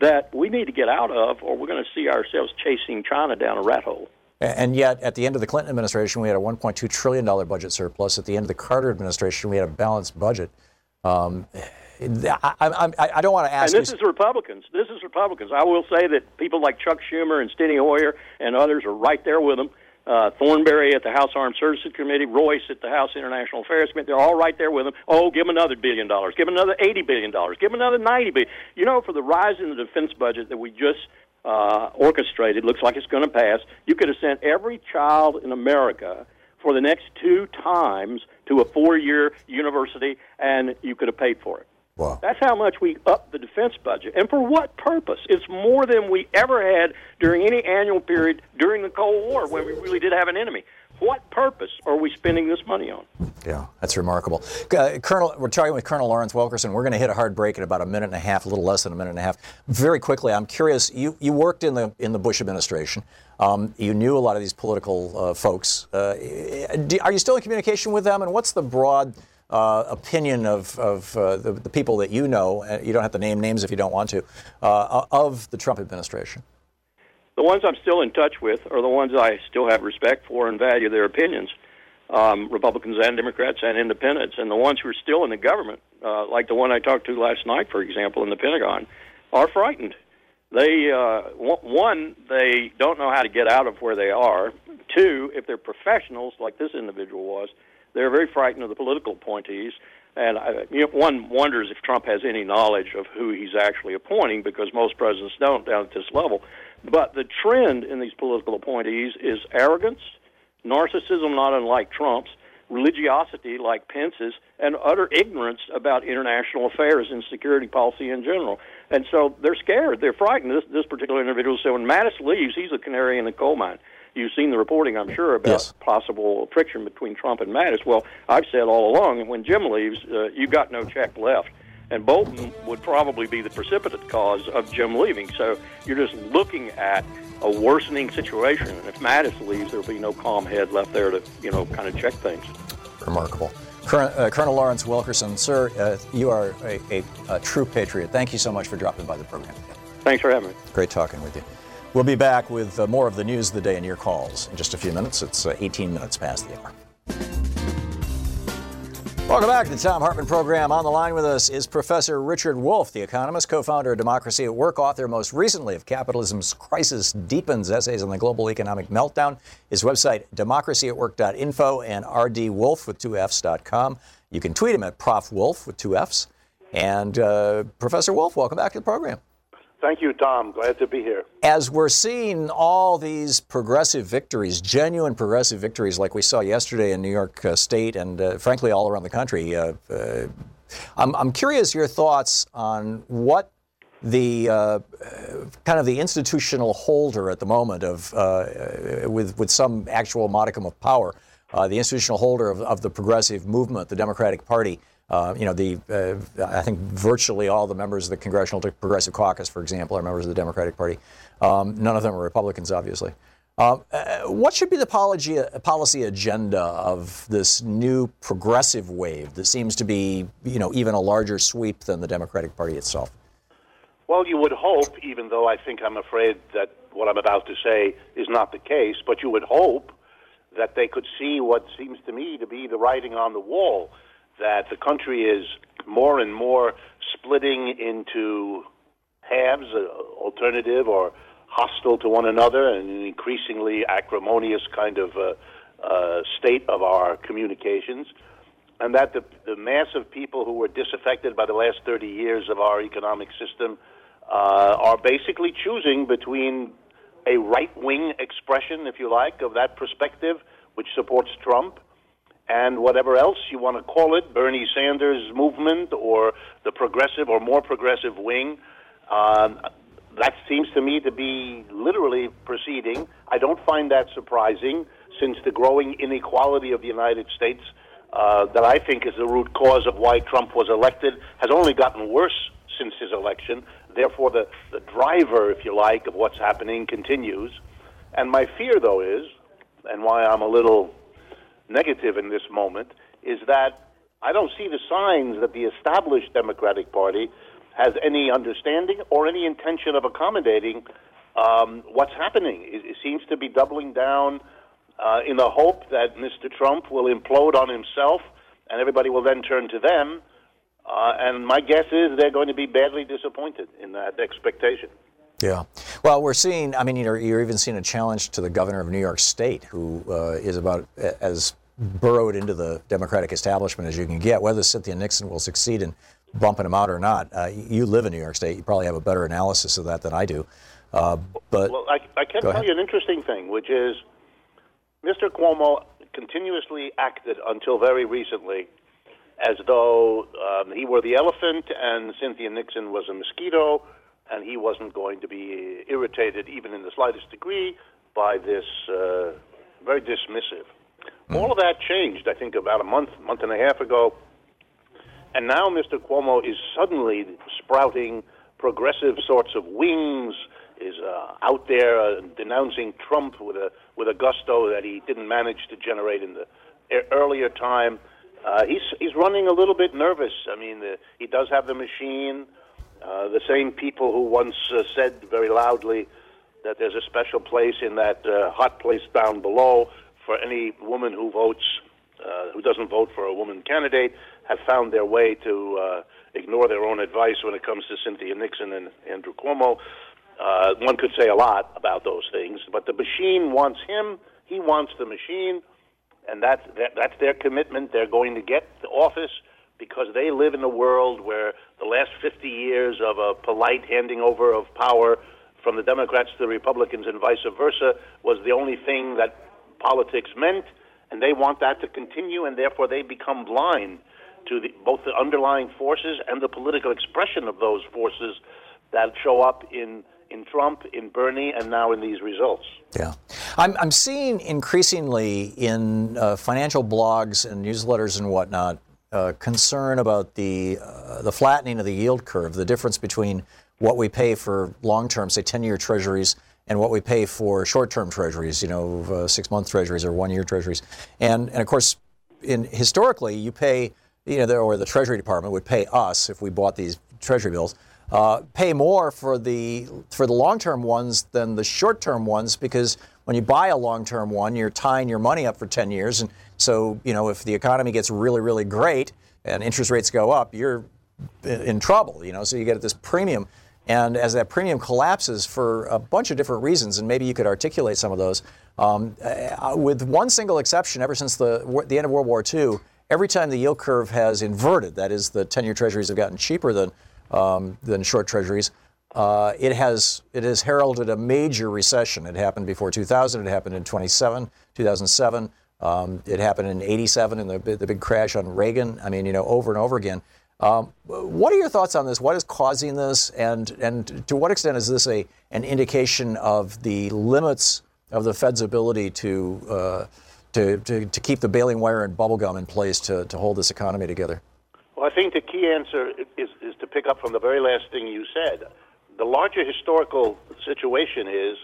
that we need to get out of, or we're going to see ourselves chasing China down a rat hole. And yet, at the end of the Clinton administration, we had a $1.2 trillion budget surplus. At the end of the Carter administration, we had a balanced budget. Um, I, I, I, don't want to ask. And this you... is Republicans. This is Republicans. I will say that people like Chuck Schumer and Steny Hoyer and others are right there with them. Uh, Thornberry at the House Armed Services Committee, Royce at the House International Affairs Committee, they're all right there with them. Oh, give them another billion dollars, give them another eighty billion dollars, give them another 90 billion. You know, for the rise in the defense budget that we just uh, orchestrated, looks like it's going to pass. You could have sent every child in America for the next two times to a four year university, and you could have paid for it. Wow. That's how much we upped the defense budget. And for what purpose? It's more than we ever had during any annual period during the Cold War when we really did have an enemy. What purpose are we spending this money on? Yeah, that's remarkable. Uh, Colonel, we're talking with Colonel Lawrence Wilkerson. We're going to hit a hard break in about a minute and a half, a little less than a minute and a half. Very quickly, I'm curious. You you worked in the in the Bush administration. Um, you knew a lot of these political uh, folks. Uh, do, are you still in communication with them? And what's the broad uh, opinion of, of uh, the, the, people that you know? You don't have to name names if you don't want to. Uh, of the Trump administration. The ones I'm still in touch with are the ones I still have respect for and value their opinions, um, Republicans and Democrats and independents. And the ones who are still in the government, uh, like the one I talked to last night, for example, in the Pentagon, are frightened. They uh, one, they don't know how to get out of where they are. Two, if they're professionals like this individual was, they're very frightened of the political appointees. And I, you know, one wonders if Trump has any knowledge of who he's actually appointing, because most presidents don't down at this level. But the trend in these political appointees is arrogance, narcissism not unlike Trump's, religiosity like Pence's, and utter ignorance about international affairs and security policy in general. And so they're scared. They're frightened. This, this particular individual said when Mattis leaves, he's a canary in the coal mine. You've seen the reporting, I'm sure, about yes. possible friction between Trump and Mattis. Well, I've said all along, when Jim leaves, uh, you got no check left and Bolton would probably be the precipitate cause of Jim leaving. So you're just looking at a worsening situation, and if Mattis leaves, there'll be no calm head left there to you know kind of check things. Remarkable. Colonel, uh, Colonel Lawrence Wilkerson, sir, uh, you are a, a, a, true patriot. Thank you so much for dropping by the program. Thanks for having me. Great talking with you. We'll be back with uh, more of the news of the day and your calls in just a few minutes. It's uh, 18 minutes past the hour. Welcome back to the Thom Hartmann program. On the line with us is Professor Richard Wolff, the economist, co-founder of Democracy at Work, author most recently of Capitalism's Crisis Deepens, Essays on the Global Economic Meltdown. His website, democracyatwork.info and rdwolff with two Fs.com. You can tweet him at Prof. Wolff with two Fs. And uh, Professor Wolff, welcome back to the program. Thank you, Tom. Glad to be here. As we're seeing all these progressive victories, genuine progressive victories, like we saw yesterday in New York uh, State and uh, frankly all around the country, uh, uh I'm, I'm curious your thoughts on what the uh, kind of the institutional holder at the moment of uh, with with some actual modicum of power, uh, the institutional holder of, of, the progressive movement, the Democratic Party. Uh, you know, the uh, I think virtually all the members of the Congressional Progressive Caucus, for example, are members of the Democratic Party. Um, none of them are Republicans, obviously. Uh, what should be the policy, policy agenda of this new progressive wave that seems to be, you know, even a larger sweep than the Democratic Party itself? Well, you would hope, even though I think I'm afraid that what I'm about to say is not the case, but you would hope that they could see what seems to me to be the writing on the wall that the country is more and more splitting into halves, uh, alternative or hostile to one another, and an increasingly acrimonious kind of uh, uh, state of our communications and that the, the mass of people who were disaffected by the last 30 years of our economic system uh, are basically choosing between a right wing expression, if you like, of that perspective, which supports Trump, and whatever else you want to call it, Bernie Sanders movement or the progressive or more progressive wing. Uh, that seems to me to be literally proceeding. I don't find that surprising since the growing inequality of the United States, uh, that I think is the root cause of why Trump was elected, has only gotten worse since his election. Therefore, the, the driver, if you like, of what's happening continues. And my fear, though, is, and why I'm a little negative in this moment, is that I don't see the signs that the established Democratic Party has any understanding or any intention of accommodating um, what's happening. It, it, seems to be doubling down uh, in the hope that Mr. Trump will implode on himself and everybody will then turn to them uh, and my guess is they're going to be badly disappointed in that expectation. Yeah. Well, we're seeing, I mean, you're, you're even seeing a challenge to the governor of New York State, who uh, is about as burrowed into the Democratic establishment as you can get. Whether Cynthia Nixon will succeed in bumping him out or not, uh, you live in New York State. You probably have a better analysis of that than I do. Uh, but well, I, I can tell ahead. you an interesting thing, which is Mr. Cuomo continuously acted until very recently as though um, he were the elephant and Cynthia Nixon was a mosquito, and he wasn't going to be irritated even in the slightest degree by this uh, very dismissive. Mm. All of that changed, I think, about a month, month and a half ago, and now Mr. Cuomo is suddenly sprouting progressive sorts of wings. Is uh, out there uh, denouncing Trump with a with a gusto that he didn't manage to generate in the earlier time. Uh, he's he's running a little bit nervous. I mean, the, he does have the machine. Uh, the same people who once uh, said very loudly that there's a special place in that uh, hot place down below for any woman who votes, uh, who doesn't vote for a woman candidate, have found their way to uh, ignore their own advice when it comes to Cynthia Nixon and Andrew Cuomo. Uh, one could say a lot about those things, but the machine wants him. He wants the machine and that's that, that's their commitment. They're going to get the office because they live in a world where the last 50 years of a polite handing over of power from the Democrats to the Republicans and vice versa was the only thing that politics meant, and they want that to continue, and therefore they become blind to the, both the underlying forces and the political expression of those forces that show up in in Trump, in Bernie, and now in these results. Yeah. I'm, I'm seeing increasingly in uh, financial blogs and newsletters and whatnot uh, concern about the, uh, the flattening of the yield curve, the difference between what we pay for long term, say 10 year treasuries, and what we pay for short term treasuries, you know, uh, six month treasuries or one year treasuries. And, and of course, in, historically, you pay, you know, the, or the Treasury Department would pay us if we bought these treasury bills uh, pay more for the for the long-term ones than the short-term ones because when you buy a long-term one, you're tying your money up for 10 years, and so you know if the economy gets really really great and interest rates go up, you're in trouble. You know, so you get this premium. And as that premium collapses for a bunch of different reasons, and maybe you could articulate some of those, um, uh, with one single exception, ever since the, the end of World War II, every time the yield curve has inverted, that is, the 10 year treasuries have gotten cheaper than um, than short treasuries. Uh, it has it has heralded a major recession. It happened before 2000. It happened in 27, 2007. Um, it happened in 87 in the, the big crash on Reagan. I mean, you know, over and over again. Um, what are your thoughts on this? What is causing this, and and to what extent is this a an indication of the limits of the Fed's ability to uh, to, to, to keep the baling wire and bubblegum in place to, to hold this economy together? Well, I think the key answer is, is to pick up from the very last thing you said. The larger historical situation is,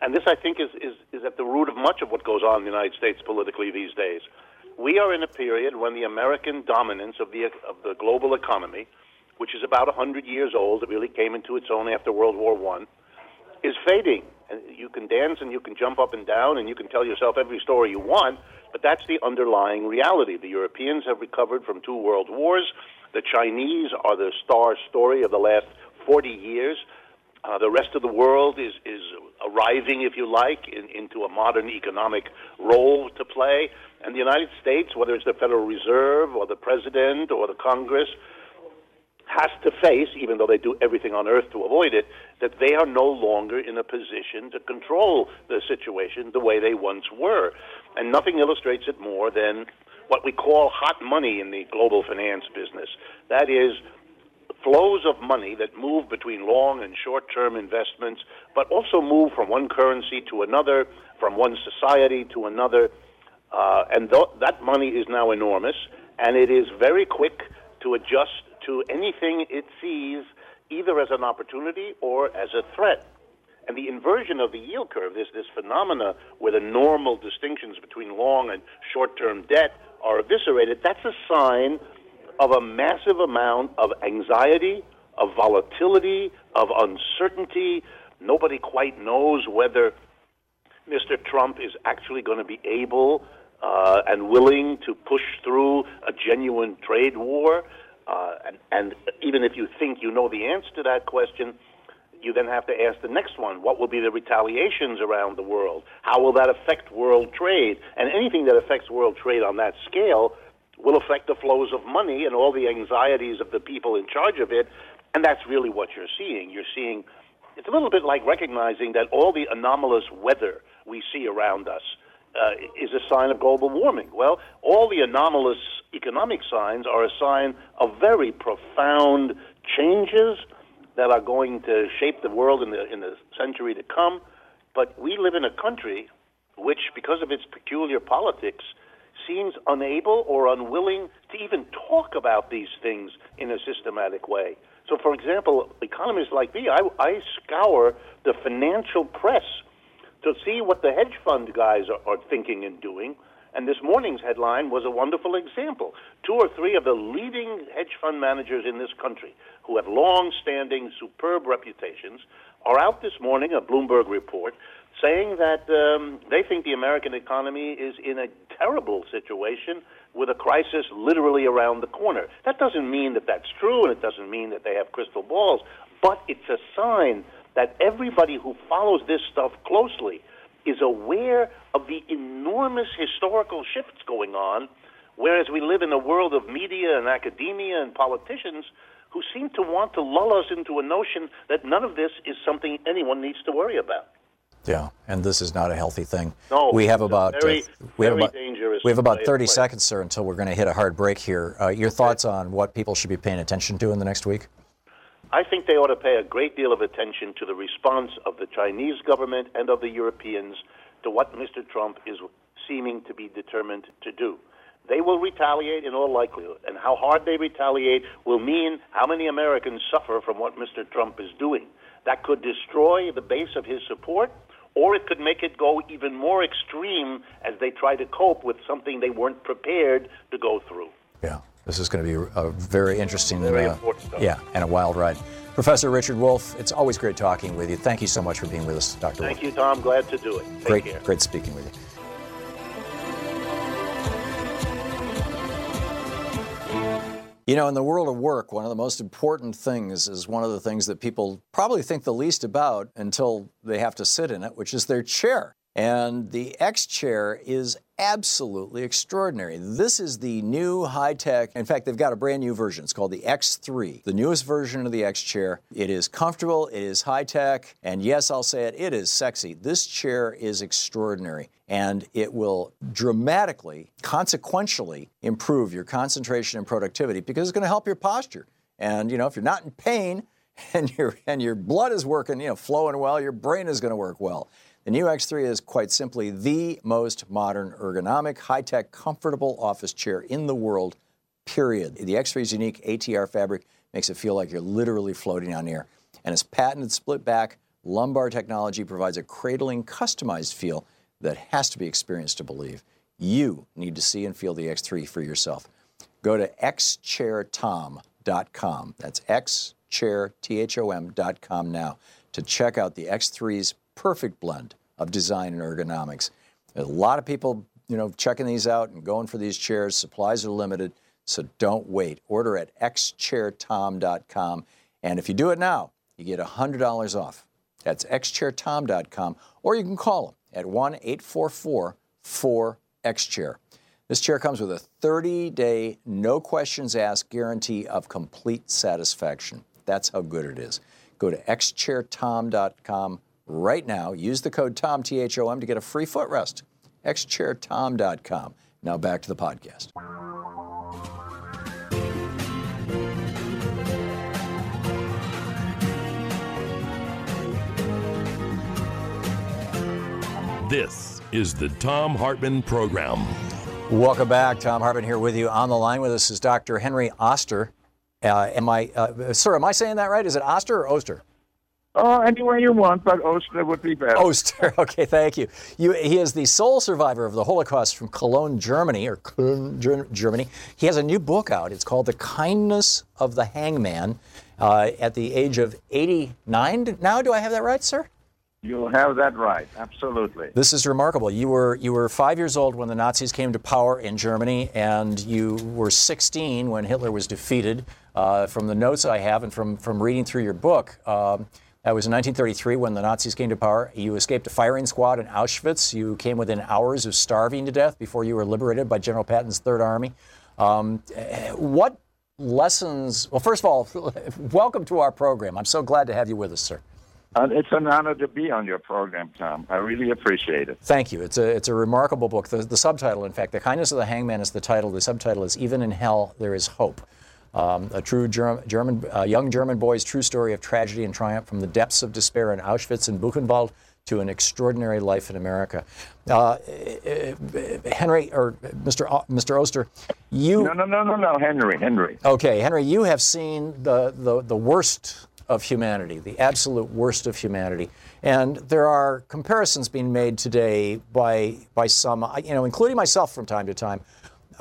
and this I think is, is, is at the root of much of what goes on in the United States politically these days. We are in a period when the American dominance of the, of the global economy, which is about 100 years old, it really came into its own after World War I, is fading. And you can dance and you can jump up and down and you can tell yourself every story you want, but that's the underlying reality. The Europeans have recovered from two world wars. The Chinese are the star story of the last 40 years. Uh, the rest of the world is, is arriving, if you like, in, into a modern economic role to play. And the United States, whether it's the Federal Reserve or the President or the Congress, has to face, even though they do everything on earth to avoid it, that they are no longer in a position to control the situation the way they once were. And nothing illustrates it more than what we call hot money in the global finance business. That is, flows of money that move between long and short term investments, but also move from one currency to another, from one society to another. Uh, and th- that money is now enormous, and it is very quick to adjust to anything it sees either as an opportunity or as a threat. And the inversion of the yield curve, this, this phenomena where the normal distinctions between long and short term debt are eviscerated, that's a sign of a massive amount of anxiety, of volatility, of uncertainty. Nobody quite knows whether Mr. Trump is actually going to be able uh, and willing to push through a genuine trade war. Uh, and, and even if you think you know the answer to that question, you then have to ask the next one what will be the retaliations around the world? How will that affect world trade? And anything that affects world trade on that scale will affect the flows of money and all the anxieties of the people in charge of it. And that's really what you're seeing. You're seeing it's a little bit like recognizing that all the anomalous weather we see around us uh, is a sign of global warming. Well, all the anomalous economic signs are a sign of very profound changes that are going to shape the world in the in the century to come. But we live in a country which, because of its peculiar politics, seems unable or unwilling to even talk about these things in a systematic way. So, for example, economists like me, I, I scour the financial press to see what the hedge fund guys are, are thinking and doing. And this morning's headline was a wonderful example. Two or three of the leading hedge fund managers in this country, who have long standing, superb reputations, are out this morning, a Bloomberg report, saying that um, they think the American economy is in a terrible situation with a crisis literally around the corner. That doesn't mean that that's true, and it doesn't mean that they have crystal balls, but it's a sign that everybody who follows this stuff closely is aware of the enormous historical shifts going on, whereas we live in a world of media and academia and politicians who seem to want to lull us into a notion that none of this is something anyone needs to worry about. Yeah, and this is not a healthy thing. No, we have about very, uh, we have about dangerous we have about 30 seconds, sir, until we're going to hit a hard break here. Uh, your thoughts on what people should be paying attention to in the next week? I think they ought to pay a great deal of attention to the response of the Chinese government and of the Europeans to what Mr. Trump is seeming to be determined to do. They will retaliate in all likelihood, and how hard they retaliate will mean how many Americans suffer from what Mr. Trump is doing. That could destroy the base of his support, or it could make it go even more extreme as they try to cope with something they weren't prepared to go through. Yeah, this is going to be a very interesting Very and, uh, yeah, and a wild ride. Professor Richard Wolff, it's always great talking with you. Thank you so much for being with us, Dr. Wolff. Thank you, Tom. Glad to do it. Take Great, care. great speaking with you. You know, in the world of work, one of the most important things is one of the things that people probably think the least about until they have to sit in it, which is their chair. And the X chair is absolutely extraordinary. This is the new high tech. In fact, they've got a brand new version. It's called the X3, the newest version of the X chair. It is comfortable, it is high tech, and yes, I'll say it, it is sexy. This chair is extraordinary and it will dramatically, consequentially improve your concentration and productivity because it's going to help your posture. And you know, if you're not in pain and your and your blood is working, you know, flowing well, your brain is going to work well. The new X3 is quite simply the most modern, ergonomic, high tech, comfortable office chair in the world, period. The X3's unique ATR fabric makes it feel like you're literally floating on air. And its patented split back lumbar technology provides a cradling, customized feel that has to be experienced to believe. You need to see and feel the X3 for yourself. Go to xchairtom.com. That's xchairtom.com now to check out the X3's perfect blend of design and ergonomics. A lot of people, you know, checking these out and going for these chairs. Supplies are limited, so don't wait. Order at xchairtom.com, and if you do it now, you get $100 off. That's xchairtom.com, or you can call them at 1-844-4XChair. This chair comes with a 30-day, no questions asked guarantee of complete satisfaction. That's how good it is. Go to xchairtom.com right now. Use the code TOM, T H O M, to get a free footrest. xchairtom.com. Now back to the podcast. This is the Thom Hartmann Program. Welcome back. Thom Hartmann here with you. On the line with us is Dr. Henry Oster. Uh, am I, uh, sir, am I saying that right? Is it Oster or Oster? Oh, any way you want, but Oster would be better. Oster, okay, thank you. you. He is the sole survivor of the Holocaust from Cologne, Germany, or Cologne, Germany. He has a new book out. It's called The Kindness of the Hangman. Uh, at the age of 89 now, do I have that right, sir? You have that right, absolutely. This is remarkable. You were you were five years old when the Nazis came to power in Germany, and you were 16 when Hitler was defeated. Uh, from the notes I have and from from reading through your book, um, that was in 1933 when the Nazis came to power. You escaped a firing squad in Auschwitz. You came within hours of starving to death before you were liberated by General Patton's Third Army. Um, what lessons? Well, first of all, welcome to our program. I'm so glad to have you with us, sir. Uh, it's an honor to be on your program, Tom. I really appreciate it. Thank you. It's a, it's a remarkable book. The, the subtitle, in fact, The Kindness of the Hangman is the title. The subtitle is Even in Hell, There is Hope. Um, a true German, German uh, young German boy's true story of tragedy and triumph from the depths of despair in Auschwitz and Buchenwald to an extraordinary life in America. Uh, Henry or Mr. O, Mr. Oster, you no no no no no Henry Henry. Okay, Henry, you have seen the the, the worst of humanity, the absolute worst of humanity. And there are comparisons being made today by, by some, you know, including myself from time to time,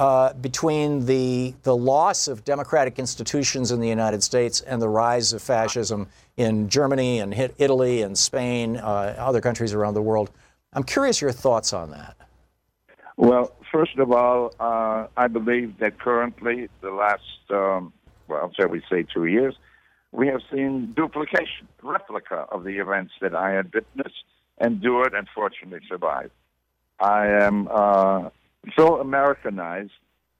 uh, between the, the loss of democratic institutions in the United States and the rise of fascism in Germany and Italy and Spain, uh, other countries around the world. I'm curious your thoughts on that. Well, first of all, uh, I believe that currently, the last, um, well, shall we say, two years, we have seen duplication, replica of the events that I had witnessed, endured, and fortunately survived. I am uh, so Americanized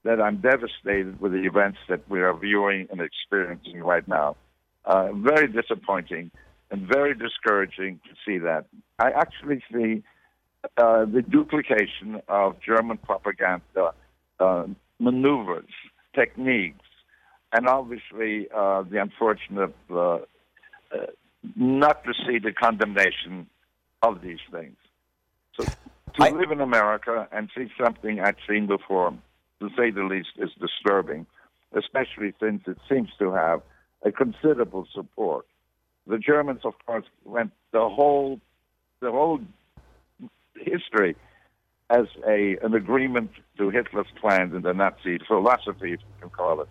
that I'm devastated with the events that we are viewing and experiencing right now. Uh, very disappointing and very discouraging to see that. I actually see uh, the duplication of German propaganda uh, maneuvers, techniques, and obviously uh, the unfortunate uh, uh, not to see the condemnation of these things. So to I, live in America and see something I'd seen before, to say the least, is disturbing, especially since it seems to have a considerable support. The Germans, of course, went the whole the whole history as a an agreement to Hitler's plans and the Nazi philosophy, if you can call it.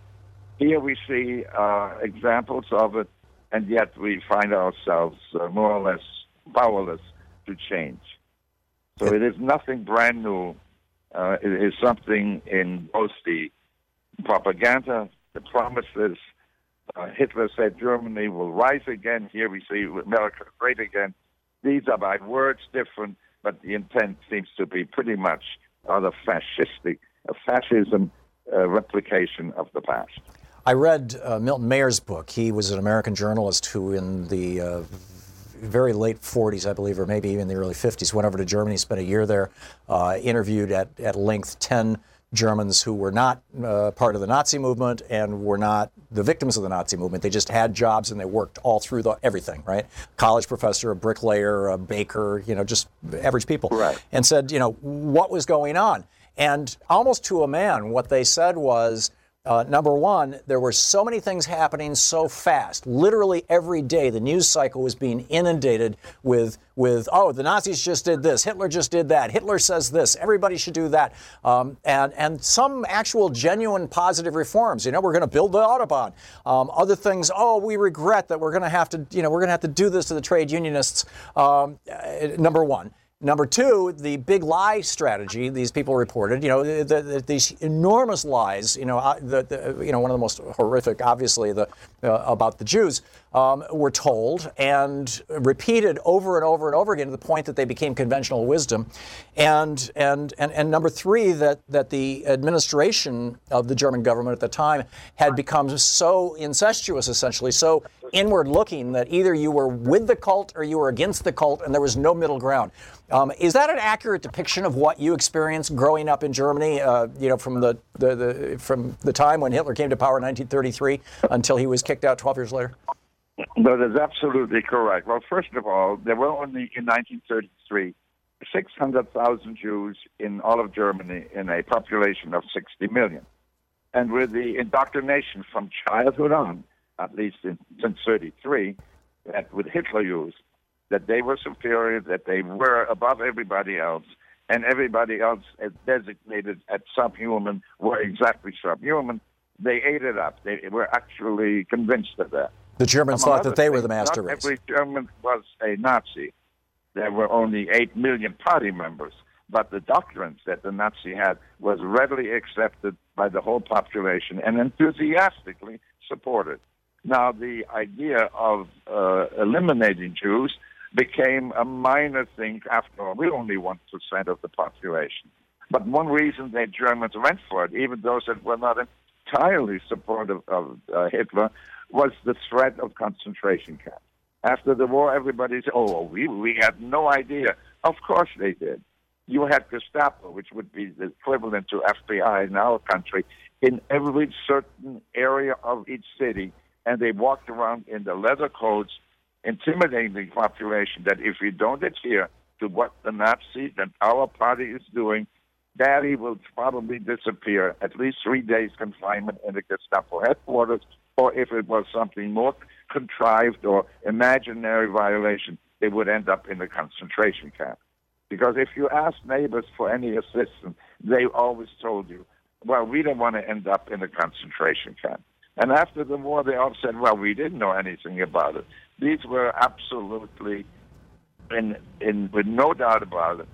Here we see uh, examples of it, and yet we find ourselves uh, more or less powerless to change. So it is nothing brand new. Uh, it is something in both the propaganda, the promises. Uh, Hitler said Germany will rise again. Here we see America great again. These are by words different, but the intent seems to be pretty much other fascistic, a fascism uh, replication of the past. I read uh, Milton Mayer's book. He was an American journalist who, in the uh, very late 40s, I believe, or maybe even the early 50s, went over to Germany, spent a year there, uh, interviewed at, at length 10 Germans who were not uh, part of the Nazi movement and were not the victims of the Nazi movement. They just had jobs and they worked all through the, everything, right? College professor, a bricklayer, a baker, you know, just average people. Right. And said, you know, what was going on? And almost to a man, what they said was, uh, number one, there were so many things happening so fast. Literally every day, the news cycle was being inundated with, with oh, the Nazis just did this, Hitler just did that, Hitler says this, everybody should do that, um, and and some actual genuine positive reforms. You know, we're going to build the autobahn. Um, other things, oh, we regret that we're going to have to, you know, we're going to have to do this to the trade unionists. Um, uh, number one. Number two, the big lie strategy. These people reported, you know, the, the, these enormous lies. You know, uh, the, you know, one of the most horrific, obviously, the uh, about the Jews um, were told and repeated over and over and over again to the point that they became conventional wisdom. And and and, and number three, that that the administration of the German government at the time had become so incestuous, essentially, so inward looking that either you were with the cult or you were against the cult, and there was no middle ground. Um, is that an accurate depiction of what you experienced growing up in Germany? Uh, you know, from the, the, the, from the time when Hitler came to power in 1933 until he was kicked out 12 years later. That is absolutely correct. Well, first of all, there were only in 1933 600,000 Jews in all of Germany in a population of 60 million. And with the indoctrination from childhood on, at least in, since 33, that with Hitler used, that they were superior, that they were above everybody else, and everybody else as designated as subhuman were exactly subhuman. They ate it up. They were actually convinced of that. The Germans Among thought that they were the master race. Every German was a Nazi. There were only 8 million party members, but the doctrines that the Nazi had was readily accepted by the whole population and enthusiastically supported. Now, the idea of uh, eliminating Jews became a minor thing after all. We're only 1% of the population. But one reason the Germans went for it, even those that were not entirely supportive of uh, Hitler, was the threat of concentration camps. After the war, everybody said, oh, we, we had no idea. Of course they did. You had Gestapo, which would be the equivalent to FBI in our country, in every certain area of each city, and they walked around in the leather coats, intimidating the population that if you don't adhere to what the Nazis and our party is doing, Daddy will probably disappear. At least three days confinement in the Gestapo headquarters, or if it was something more contrived or imaginary violation, they would end up in a concentration camp. Because if you ask neighbors for any assistance, they always told you, well, we don't want to end up in a concentration camp. And after the war, they all said, well, we didn't know anything about it. These were absolutely, in, in, with no doubt about it,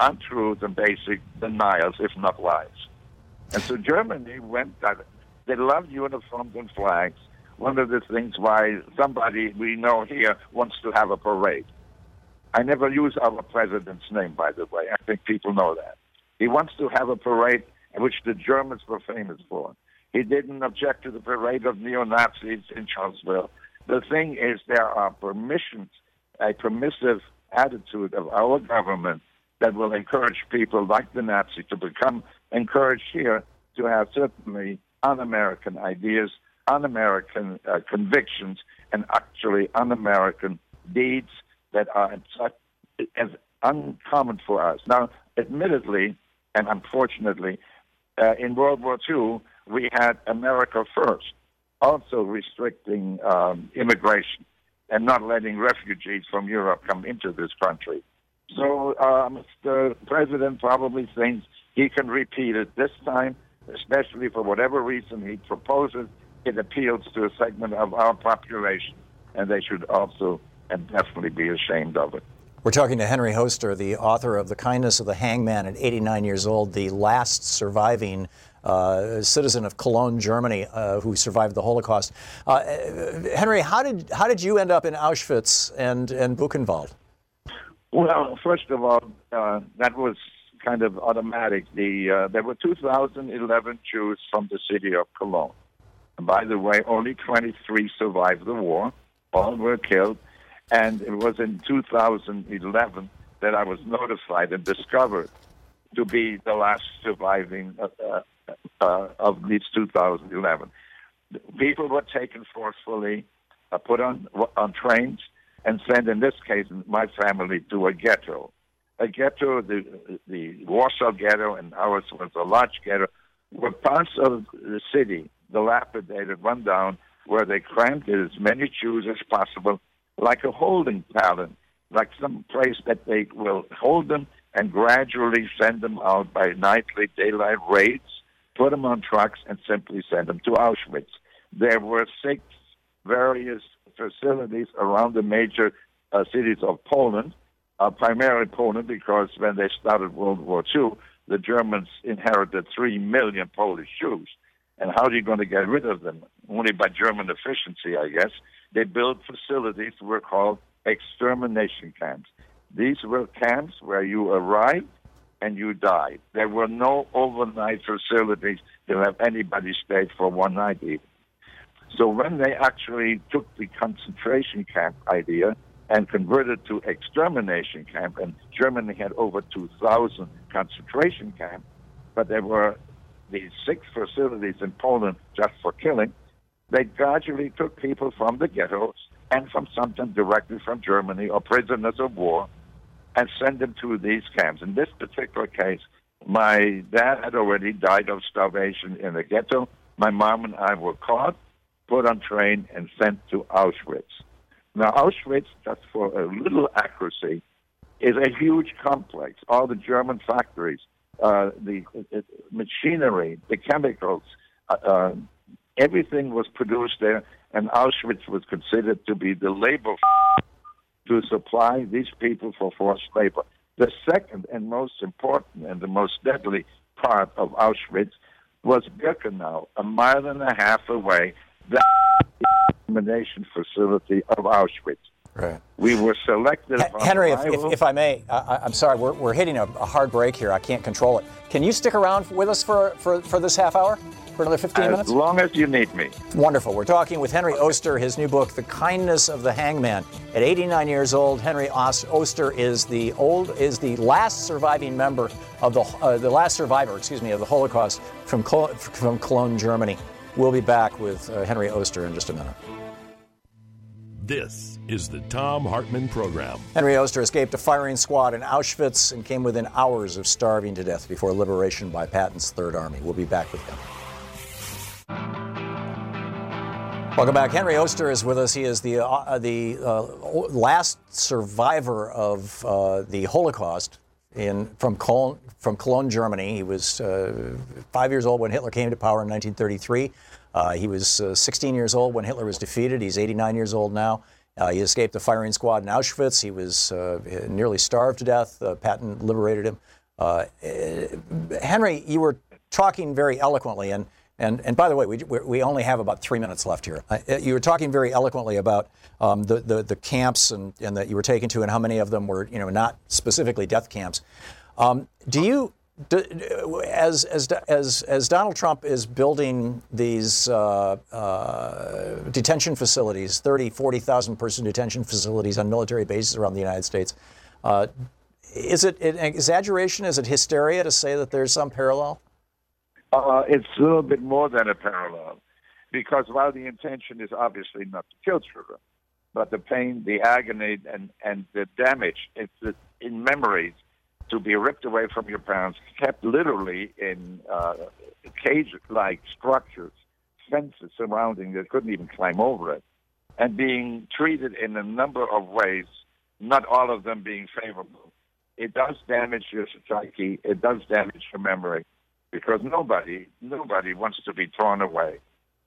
untruths and basic denials, if not lies. And so Germany went that they love uniforms and flags. One of the things why somebody we know here wants to have a parade. I never use our president's name, by the way. I think people know that. He wants to have a parade, which the Germans were famous for. He didn't object to the parade of neo Nazis in Charlottesville. The thing is, there are permissions, a permissive attitude of our government that will encourage people like the Nazis to become encouraged here to have certainly un American ideas, un American uh, convictions, and actually un American deeds that are such, as uncommon for us. Now, admittedly, and unfortunately, uh, in World War II, we had America First, also restricting um, immigration and not letting refugees from Europe come into this country. So uh, Mr. President probably thinks he can repeat it this time, especially for whatever reason he proposes. It appeals to a segment of our population, and they should also and definitely be ashamed of it. We're talking to Henry Oster, the author of The Kindness of the Hangman at 89 years old, the last surviving uh, citizen of Cologne, Germany, uh, who survived the Holocaust. Uh, Henry, how did, how did you end up in Auschwitz and, and Buchenwald? Well, first of all, uh, that was kind of automatic. The uh, there were 2,011 Jews from the city of Cologne. And by the way, only 23 survived the war. All were killed, and it was in 2011 that I was notified and discovered to be the last surviving uh, uh, uh of these 2011. People were taken forcefully, uh, put on on trains, and sent, in this case, my family to a ghetto. A ghetto, the the Warsaw ghetto, and ours was a large ghetto, were parts of the city, dilapidated, run down, where they crammed as many Jews as possible, like a holding pattern, like some place that they will hold them and gradually send them out by nightly daylight raids, put them on trucks, and simply send them to Auschwitz. There were six various facilities around the major uh, cities of Poland, uh, primarily Poland, because when they started World War II, the Germans inherited three million Polish Jews. And how are you going to get rid of them? Only by German efficiency, I guess. They built facilities were called extermination camps. These were camps where you arrived and you died. There were no overnight facilities to have anybody stay for one night even. So when they actually took the concentration camp idea and converted to extermination camp, and Germany had over 2,000 concentration camps, but there were these six facilities in Poland just for killing, they gradually took people from the ghettos and from sometimes directly from Germany or prisoners of war and sent them to these camps. In this particular case, my dad had already died of starvation in the ghetto. My mom and I were caught put on train and sent to Auschwitz. Now, Auschwitz, just for a little accuracy, is a huge complex. All the German factories, uh, the uh, machinery, the chemicals, uh, uh, everything was produced there, and Auschwitz was considered to be the labor to supply these people for forced labor. The second and most important and the most deadly part of Auschwitz was Birkenau, a mile and a half away the extermination facility of Auschwitz. Right. We were selected. Henry, if, if, if, I may, I, am sorry, we're, we're hitting a, a, hard break here. I can't control it. Can you stick around with us for, for, for this half hour? For another 15 as minutes? As long as you need me. Wonderful. We're talking with Henry Oster, his new book, The Kindness of the Hangman. At 89 years old, Henry Oster is the old is the last surviving member of the uh, the last survivor, excuse me, of the Holocaust from Cologne, from Cologne, Germany. We'll be back with uh, Henry Oster in just a minute. This is the Thom Hartmann Program. Henry Oster escaped a firing squad in Auschwitz and came within hours of starving to death before liberation by Patton's Third Army. We'll be back with him. Welcome back. Henry Oster is with us. He is the uh, the uh, last survivor of uh, the Holocaust in from Cologne, from Cologne, Germany. He was uh, five years old when Hitler came to power in 1933. Uh, he was uh, 16 years old when Hitler was defeated. He's 89 years old now. Uh, he escaped the firing squad in Auschwitz. He was uh, nearly starved to death. Uh, Patton liberated him. Henry, you were talking very eloquently, and and, and by the way, we, we only have about three minutes left here. you were talking very eloquently about um, the, the, the, camps and, and that you were taken to and how many of them were, you know, not specifically death camps. Um, do you, do, as, as, as, as Donald Trump is building these uh, uh, detention facilities, 30, 40,000 person detention facilities on military bases around the United States, uh, is it an exaggeration? Is it hysteria to say that there's some parallel? Uh, it's a little bit more than a parallel, because while the intention is obviously not to kill children, but the pain, the agony, and, and the damage it's in memories to be ripped away from your parents, kept literally in uh, cage-like structures, fences surrounding that couldn't even climb over it, and being treated in a number of ways, not all of them being favorable. It does damage your psyche. It does damage your memory because nobody, nobody wants to be torn away.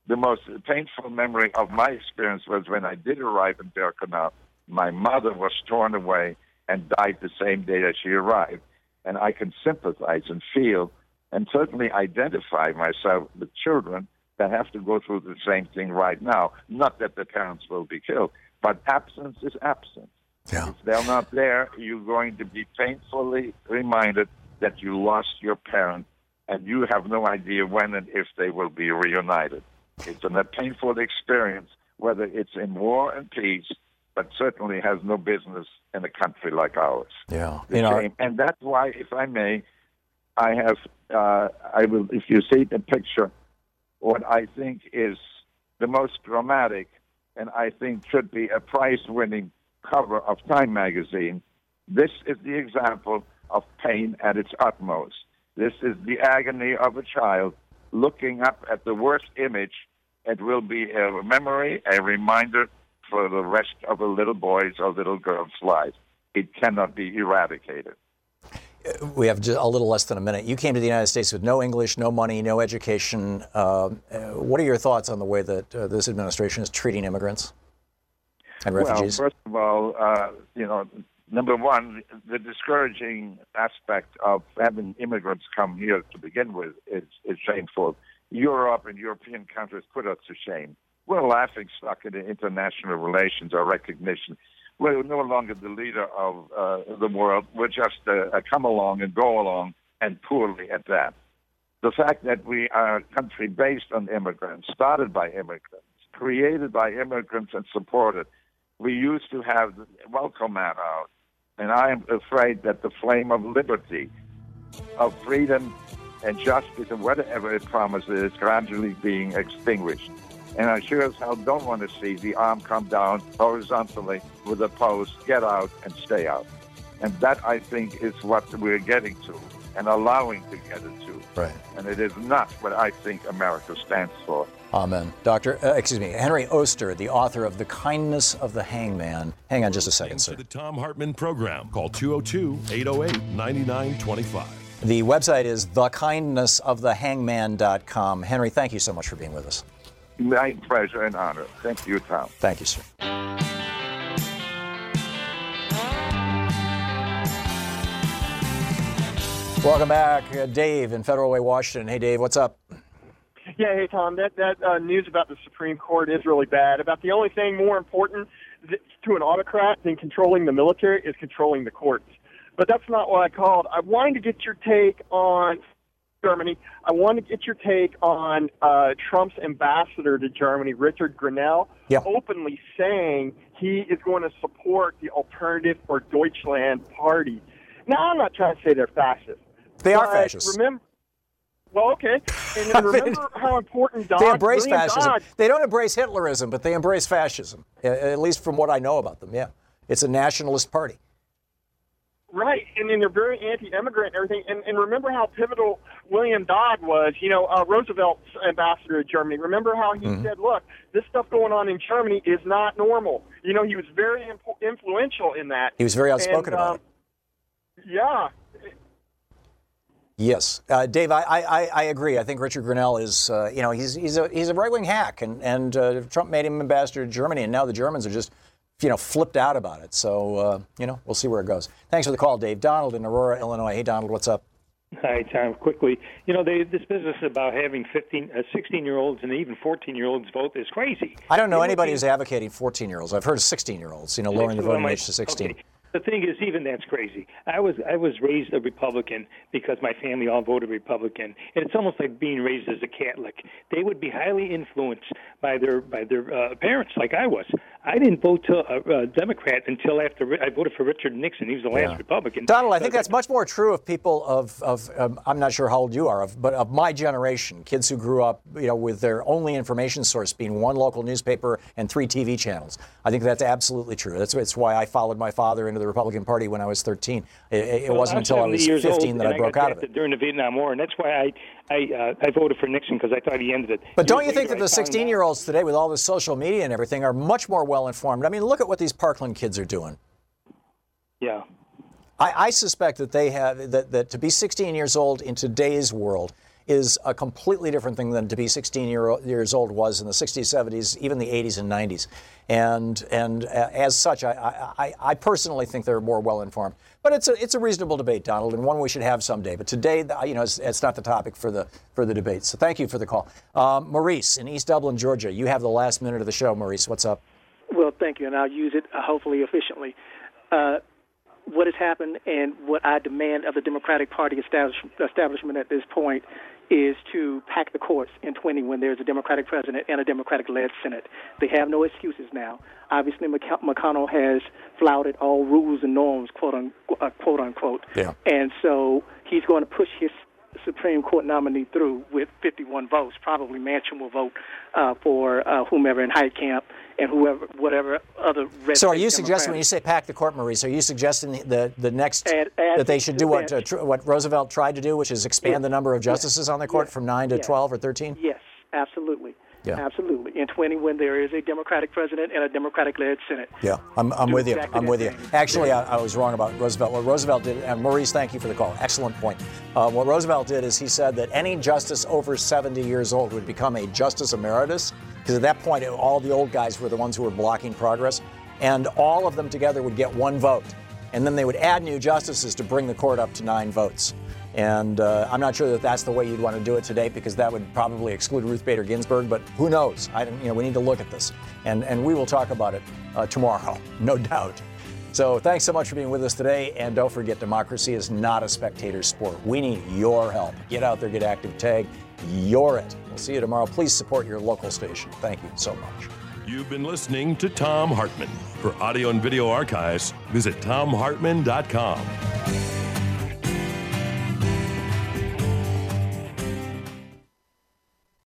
The most painful memory of my experience was when I did arrive in Birkenau. My mother was torn away and died the same day that she arrived. And I can sympathize and feel and certainly identify myself with children that have to go through the same thing right now. Not that the parents will be killed, but absence is absence. Yeah. If they're not there, you're going to be painfully reminded that you lost your parent, and you have no idea when and if they will be reunited. It's a painful experience, whether it's in war and peace, but certainly has no business in a country like ours. Yeah. Know, and that's why, if I may, I have, uh, I will, if you see the picture, what I think is the most dramatic, and I think should be a prize-winning cover of Time magazine. This is the example of pain at its utmost. This is the agony of a child looking up at the worst image. It will be a memory, a reminder for the rest of a little boy's or little girl's life. It cannot be eradicated. we have a little less than a minute. You came to the United States with no English, no money, no education. Uh, what are your thoughts on the way that uh, this administration is treating immigrants and refugees? Well, first of all, uh, you know, number one, the discouraging aspect of having immigrants come here to begin with is, is shameful. Europe and European countries put us to shame. We're laughing stock in international relations or recognition. We're no longer the leader of uh, the world. We're just come along and go along, and poorly at that. The fact that we are a country based on immigrants, started by immigrants, created by immigrants, and supported, we used to have the welcome mat out. And I am afraid that the flame of liberty, of freedom and justice, and whatever it promises, is gradually being extinguished. And I sure as hell don't want to see the arm come down horizontally with a post, get out and stay out. And that, I think, is what we're getting to and allowing to get it to. Right. And it is not what I think America stands for. Amen. Doctor, uh, excuse me, Henry Oster, the author of The Kindness of the Hangman. Hang on just a second, sir. The Thom Hartmann Program. Call 202 808 9925. The website is thekindnessofthehangman.com. Henry, thank you so much for being with us. My pleasure and honor. Thank you, Tom. Thank you, sir. Welcome back, uh, Dave in Federal Way, Washington. Hey, Dave, what's up? Yeah, hey Tom, that that uh, news about the Supreme Court is really bad. About the only thing more important th- to an autocrat than controlling the military is controlling the courts. But that's not what I called. I wanted to get your take on Germany. I wanted to get your take on uh, Trump's ambassador to Germany, Richard Grenell, openly saying he is going to support the Alternative for Deutschland party. Now, I'm not trying to say they're fascist. They are but fascists. Remember, well, okay. And then remember how important Dodge, They embrace William fascism. Dodge, They don't embrace Hitlerism, but they embrace fascism, at least from what I know about them, yeah. It's a nationalist party. Right, and then they're very anti-immigrant and everything. And, and remember how pivotal William Dodd was, you know, uh, Roosevelt's ambassador to Germany. Remember how he Mhm. said, "Look, this stuff going on in Germany is not normal." You know, he was very imp- influential in that. He was very outspoken And, about um, Yeah, Yes, uh, Dave, I, I, I agree. I think Richard Grenell is, uh, you know, he's, he's a, he's a right wing hack, and, and uh, Trump made him ambassador to Germany, and now the Germans are just, you know, flipped out about it. So, uh, you know, we'll see where it goes. Thanks for the call, Dave. Donald in Aurora, Illinois. Hey, Donald, what's up? Hi, Tom. Quickly, you know, they, this business about having 15, uh, 16-year-olds and even 14-year-olds vote is crazy. I don't know anybody be- who's advocating 14 year olds. I've heard 16 year olds, you know, lowering the voting age to 16. okay. The thing is, even that's crazy. I was I was raised a Republican because my family all voted Republican, and it's almost like being raised as a Catholic. They would be highly influenced by their by their uh, parents, like I was. I didn't vote to a, a Democrat until after I voted for Richard Nixon. He was the last Yeah. Republican. Donald, I think that's much more true of people of, of um, I'm not sure how old you are, of, but of my generation, kids who grew up, you know, with their only information source being one local newspaper and three TV channels. I think that's absolutely true. That's, that's why I followed my father into the Republican Party when I was 13. It, it Well, wasn't until I was 15 old, that I broke got out of it. during the Vietnam War, and that's why I I uh, I voted for Nixon because I thought he ended it. But don't you think that the 16 year olds today, with all the social media and everything, are much more well informed? I mean, look at what these Parkland kids are doing. Yeah. I, I suspect that they have that, that to be 16 years old in today's world is a completely different thing than to be 16 year, years old was in the 60s, 70s, even the 80s and 90s. And and uh, as such, I, I, I personally think they're more well informed. But it's a it's a reasonable debate, Donald, and one we should have someday. But today, you know, it's, it's not the topic for the for the debate. So thank you for the call, um, Maurice in East Dublin, Georgia. You have the last minute of the show, Maurice. What's up? Well, thank you, and I'll use it uh, hopefully efficiently. uh, what has happened and what I demand of the Democratic Party establish, establishment at this point is to pack the courts in 20 when there's a Democratic president and a Democratic led Senate. They have no excuses now. Obviously, McConnell has flouted all rules and norms, quote, un, uh, quote unquote. Yeah. And so he's going to push his Supreme Court nominee through with 51 votes. Probably Manchin will vote uh, for uh, whomever in Heitkamp and whoever, whatever other. Red so, are you suggesting when you say pack the court, Maurice? Are you suggesting the the next add, add that they should do what uh, tr- what Roosevelt tried to do, which is expand the number of justices on the court from nine to 12 or 13? Yes, absolutely. Yeah. Absolutely. In 20, when there is a Democratic president and a Democratic led Senate. Yeah, I'm, I'm with you. I'm with you. Actually, I, I, was wrong about Roosevelt. What Roosevelt did, and Maurice, thank you for the call. Excellent point. Uh, what Roosevelt did is he said that any justice over 70 years old would become a justice emeritus, because at that point, all the old guys were the ones who were blocking progress, and all of them together would get one vote. And then they would add new justices to bring the court up to nine votes. And uh, I'm not sure that that's the way you'd want to do it today because that would probably exclude Ruth Bader Ginsburg. But who knows? I, you know, we need to look at this, and and we will talk about it uh, tomorrow, no doubt. So thanks so much for being with us today, and don't forget, democracy is not a spectator sport. We need your help. Get out there, get active, tag. You're it. We'll see you tomorrow. Please support your local station. Thank you so much. You've been listening to Thom Hartmann. For audio and video archives, visit thomhartmann.com.